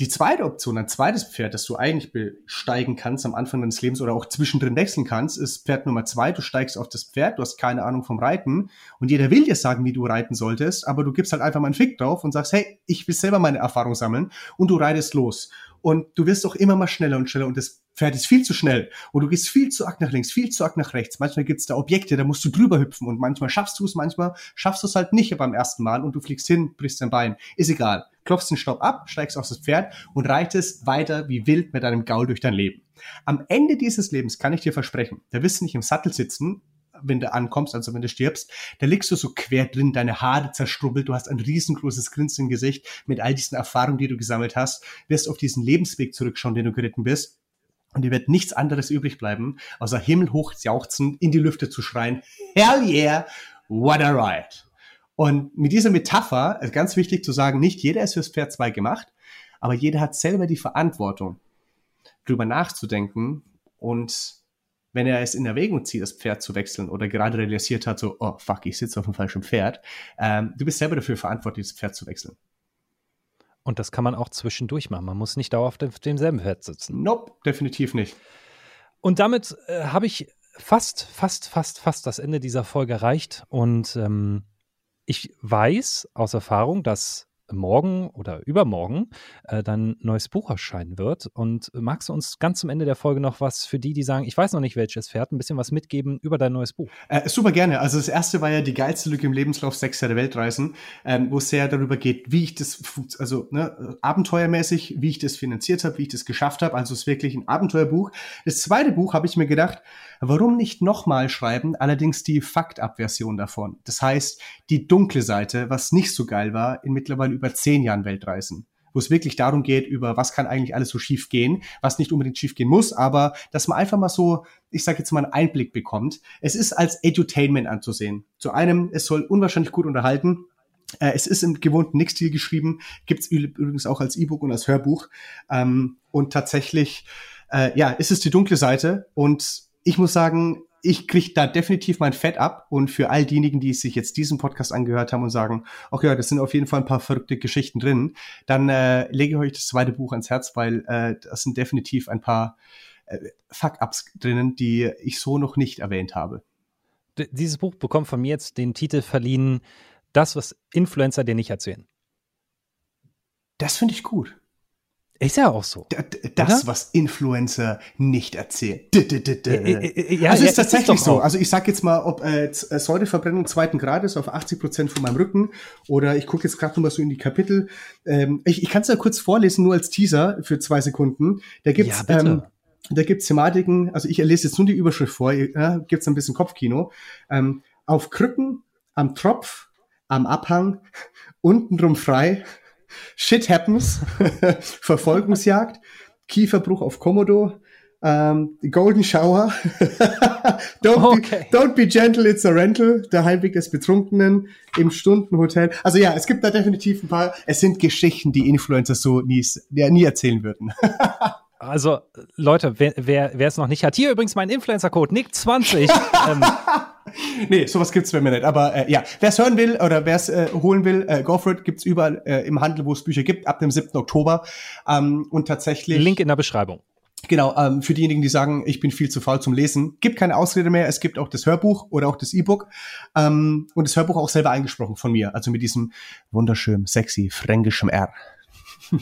Die zweite Option, ein zweites Pferd, das du eigentlich besteigen kannst am Anfang deines Lebens oder auch zwischendrin wechseln kannst, ist Pferd Nummer zwei. Du steigst auf das Pferd, du hast keine Ahnung vom Reiten und jeder will dir sagen, wie du reiten solltest, aber du gibst halt einfach mal einen Fick drauf und sagst, hey, ich will selber meine Erfahrung sammeln und du reitest los. Und du wirst auch immer mal schneller und schneller und das Pferd ist viel zu schnell und du gehst viel zu arg nach links, viel zu arg nach rechts. Manchmal gibt's da Objekte, da musst du drüber hüpfen und manchmal schaffst du es, manchmal schaffst du es halt nicht beim ersten Mal und du fliegst hin, brichst dein Bein. Ist egal. Klopfst den Stopp ab, steigst auf das Pferd und reitest weiter wie wild mit deinem Gaul durch dein Leben. Am Ende dieses Lebens kann ich dir versprechen, da wirst du nicht im Sattel sitzen, wenn du ankommst, also wenn du stirbst, da liegst du so quer drin, deine Haare zerstrubbelt, du hast ein riesengroßes Grinsen im Gesicht mit all diesen Erfahrungen, die du gesammelt hast, wirst auf diesen Lebensweg zurückschauen, den du geritten bist und dir wird nichts anderes übrig bleiben, außer himmelhoch jauchzen, in die Lüfte zu schreien, hell yeah, what a ride. Und mit dieser Metapher ist ganz wichtig zu sagen, nicht jeder ist fürs Pferd 2 gemacht, aber jeder hat selber die Verantwortung, drüber nachzudenken und wenn er es in Erwägung zieht, das Pferd zu wechseln oder gerade realisiert hat, so, oh fuck, ich sitze auf dem falschen Pferd, ähm, du bist selber dafür verantwortlich, das Pferd zu wechseln. Und das kann man auch zwischendurch machen. Man muss nicht dauerhaft auf demselben Pferd sitzen. Nope, definitiv nicht. Und damit äh, habe ich fast, fast, fast, fast das Ende dieser Folge erreicht. Und ähm, ich weiß aus Erfahrung, dass morgen oder übermorgen äh, dein neues Buch erscheinen wird. Und magst du uns ganz zum Ende der Folge noch was für die, die sagen, ich weiß noch nicht, welches fährt, ein bisschen was mitgeben über dein neues Buch? Äh, super gerne. Also das erste war ja die geilste Lücke im Lebenslauf sechs Jahre Weltreisen, ähm, wo es sehr darüber geht, wie ich das, also ne, abenteuermäßig, wie ich das finanziert habe, wie ich das geschafft habe. Also es ist wirklich ein Abenteuerbuch. Das zweite Buch habe ich mir gedacht, warum nicht nochmal schreiben, allerdings die Faktabversion davon. Das heißt, die dunkle Seite, was nicht so geil war, in mittlerweile über zehn Jahren Weltreisen wo es wirklich darum geht, über was kann eigentlich alles so schief gehen, was nicht unbedingt schief gehen muss, aber dass man einfach mal so, ich sage jetzt mal, einen Einblick bekommt. Es ist als Edutainment anzusehen. Zu einem, es soll unwahrscheinlich gut unterhalten. Äh, es ist im gewohnten Nick-Stil geschrieben, gibt es übrigens auch als E-Book und als Hörbuch. Ähm, und tatsächlich, äh, ja, ist es die dunkle Seite. Und ich muss sagen, ich kriege da definitiv mein Fett ab und für all diejenigen, die sich jetzt diesen Podcast angehört haben und sagen, ach ja, das sind auf jeden Fall ein paar verrückte Geschichten drin, dann äh, lege ich euch das zweite Buch ans Herz, weil äh, das sind definitiv ein paar äh, Fuck-Ups drinnen, die ich so noch nicht erwähnt habe. Dieses Buch bekommt von mir jetzt den Titel verliehen, das, was Influencer dir nicht erzählen. Das finde ich gut. Ist ja auch so. Das, oder? was Influencer nicht erzählen. Ja, also ist ja, tatsächlich ist so. Also ich sag jetzt mal, ob äh, äh, Säureverbrennung zweiten Grades auf 80 Prozent von meinem Rücken oder ich gucke jetzt gerade noch mal so in die Kapitel. Ähm, ich ich kann es ja kurz vorlesen, nur als Teaser für zwei Sekunden. Da gibt's ja, ähm, da gibt's Thematiken, also ich lese jetzt nur die Überschrift vor, ja, gibt's ein bisschen Kopfkino. Ähm, auf Krücken, am Tropf, am Abhang, untenrum frei, Shit Happens, *laughs* Verfolgungsjagd, Kieferbruch auf Komodo, ähm, Golden Shower, *laughs* don't, okay. be, don't be gentle, it's a rental, der Heimweg des Betrunkenen im Stundenhotel. Also ja, es gibt da definitiv ein paar, es sind Geschichten, die Influencer so nie, ja, nie erzählen würden. *laughs* also Leute, wer, wer, wer es noch nicht hat, hier übrigens mein Influencer-Code, Nick20. ähm, nee, sowas gibt's bei mir nicht. Aber äh, ja, wer es hören will oder wer es äh, holen will, äh, go for it, gibt's überall äh, im Handel, wo es Bücher gibt, ab dem 7. Oktober. Ähm, und tatsächlich. Link in der Beschreibung. Genau, ähm, für diejenigen, die sagen, ich bin viel zu faul zum Lesen, gibt keine Ausrede mehr. Es gibt auch das Hörbuch oder auch das E-Book ähm, und das Hörbuch auch selber eingesprochen von mir, also mit diesem wunderschönen, sexy, fränkischem R.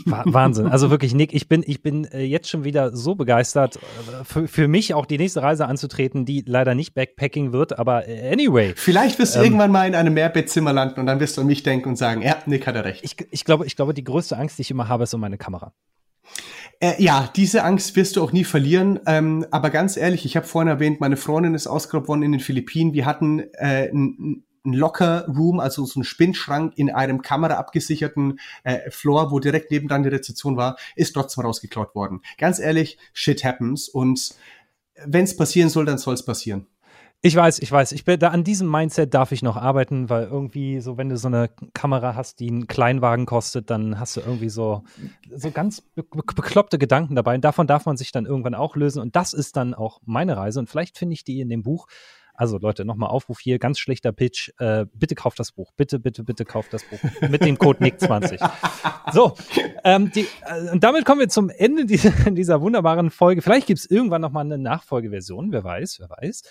Wahnsinn. Also wirklich, Nick, ich bin, ich bin äh, jetzt schon wieder so begeistert, äh, für, für mich auch die nächste Reise anzutreten, die leider nicht Backpacking wird, aber äh, anyway. Vielleicht wirst du ähm, irgendwann mal in einem Mehrbettzimmer landen und dann wirst du an mich denken und sagen, ja, Nick hat er recht. Ich, ich, glaube, ich glaube, die größte Angst, die ich immer habe, ist um meine Kamera. Äh, ja, diese Angst wirst du auch nie verlieren. Ähm, aber ganz ehrlich, ich habe vorhin erwähnt, meine Freundin ist ausgeraubt worden in den Philippinen. Wir hatten äh, ein, ein Locker Room, also so ein Spinnschrank in einem kameraabgesicherten äh, Floor, wo direkt nebendran die Rezeption war, ist trotzdem rausgeklaut worden. Ganz ehrlich, shit happens und wenn es passieren soll, dann soll es passieren. Ich weiß, ich weiß. Ich bin da an diesem Mindset darf ich noch arbeiten, weil irgendwie so, wenn du so eine Kamera hast, die einen Kleinwagen kostet, dann hast du irgendwie so, so ganz be bekloppte Gedanken dabei. Und davon darf man sich dann irgendwann auch lösen. Und das ist dann auch meine Reise. Und vielleicht finde ich die in dem Buch also Leute, nochmal Aufruf hier, ganz schlechter Pitch. Äh, bitte kauft das Buch. Bitte, bitte, bitte kauft das Buch. Mit dem Code NICK20. *laughs* So, ähm, die, äh, und damit kommen wir zum Ende dieser, *laughs* dieser wunderbaren Folge. Vielleicht gibt es irgendwann nochmal eine Nachfolgeversion, wer weiß, wer weiß.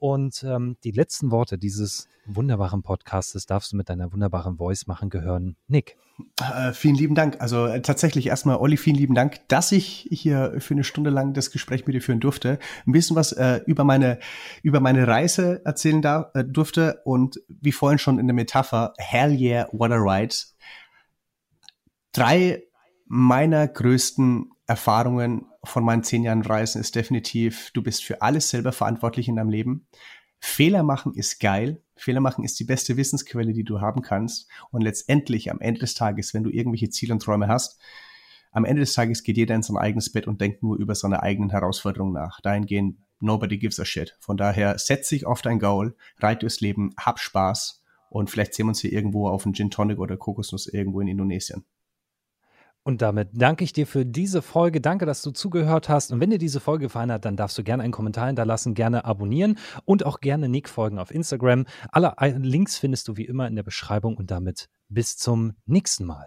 Und ähm, die letzten Worte dieses wunderbaren Podcastes darfst du mit deiner wunderbaren Voice machen gehören. Nick. Äh, vielen lieben Dank. Also äh, tatsächlich erstmal, Olli, vielen lieben Dank, dass ich hier für eine Stunde lang das Gespräch mit dir führen durfte. Ein bisschen was äh, über meine über meine Reise erzählen da, äh, durfte und wie vorhin schon in der Metapher, hell yeah, what a ride. Drei meiner größten Erfahrungen von meinen zehn Jahren Reisen ist definitiv, du bist für alles selber verantwortlich in deinem Leben. Fehler machen ist geil. Fehler machen ist die beste Wissensquelle, die du haben kannst. Und letztendlich am Ende des Tages, wenn du irgendwelche Ziele und Träume hast, am Ende des Tages geht jeder in sein eigenes Bett und denkt nur über seine eigenen Herausforderungen nach. Dahingehend, nobody gives a shit. Von daher, setz dich auf dein Goal, reit durchs Leben, hab Spaß und vielleicht sehen wir uns hier irgendwo auf einen Gin Tonic oder Kokosnuss irgendwo in Indonesien. Und damit danke ich dir für diese Folge. Danke, dass du zugehört hast. Und wenn dir diese Folge gefallen hat, dann darfst du gerne einen Kommentar hinterlassen, gerne abonnieren und auch gerne Nick folgen auf Instagram. Alle Links findest du wie immer in der Beschreibung und damit bis zum nächsten Mal.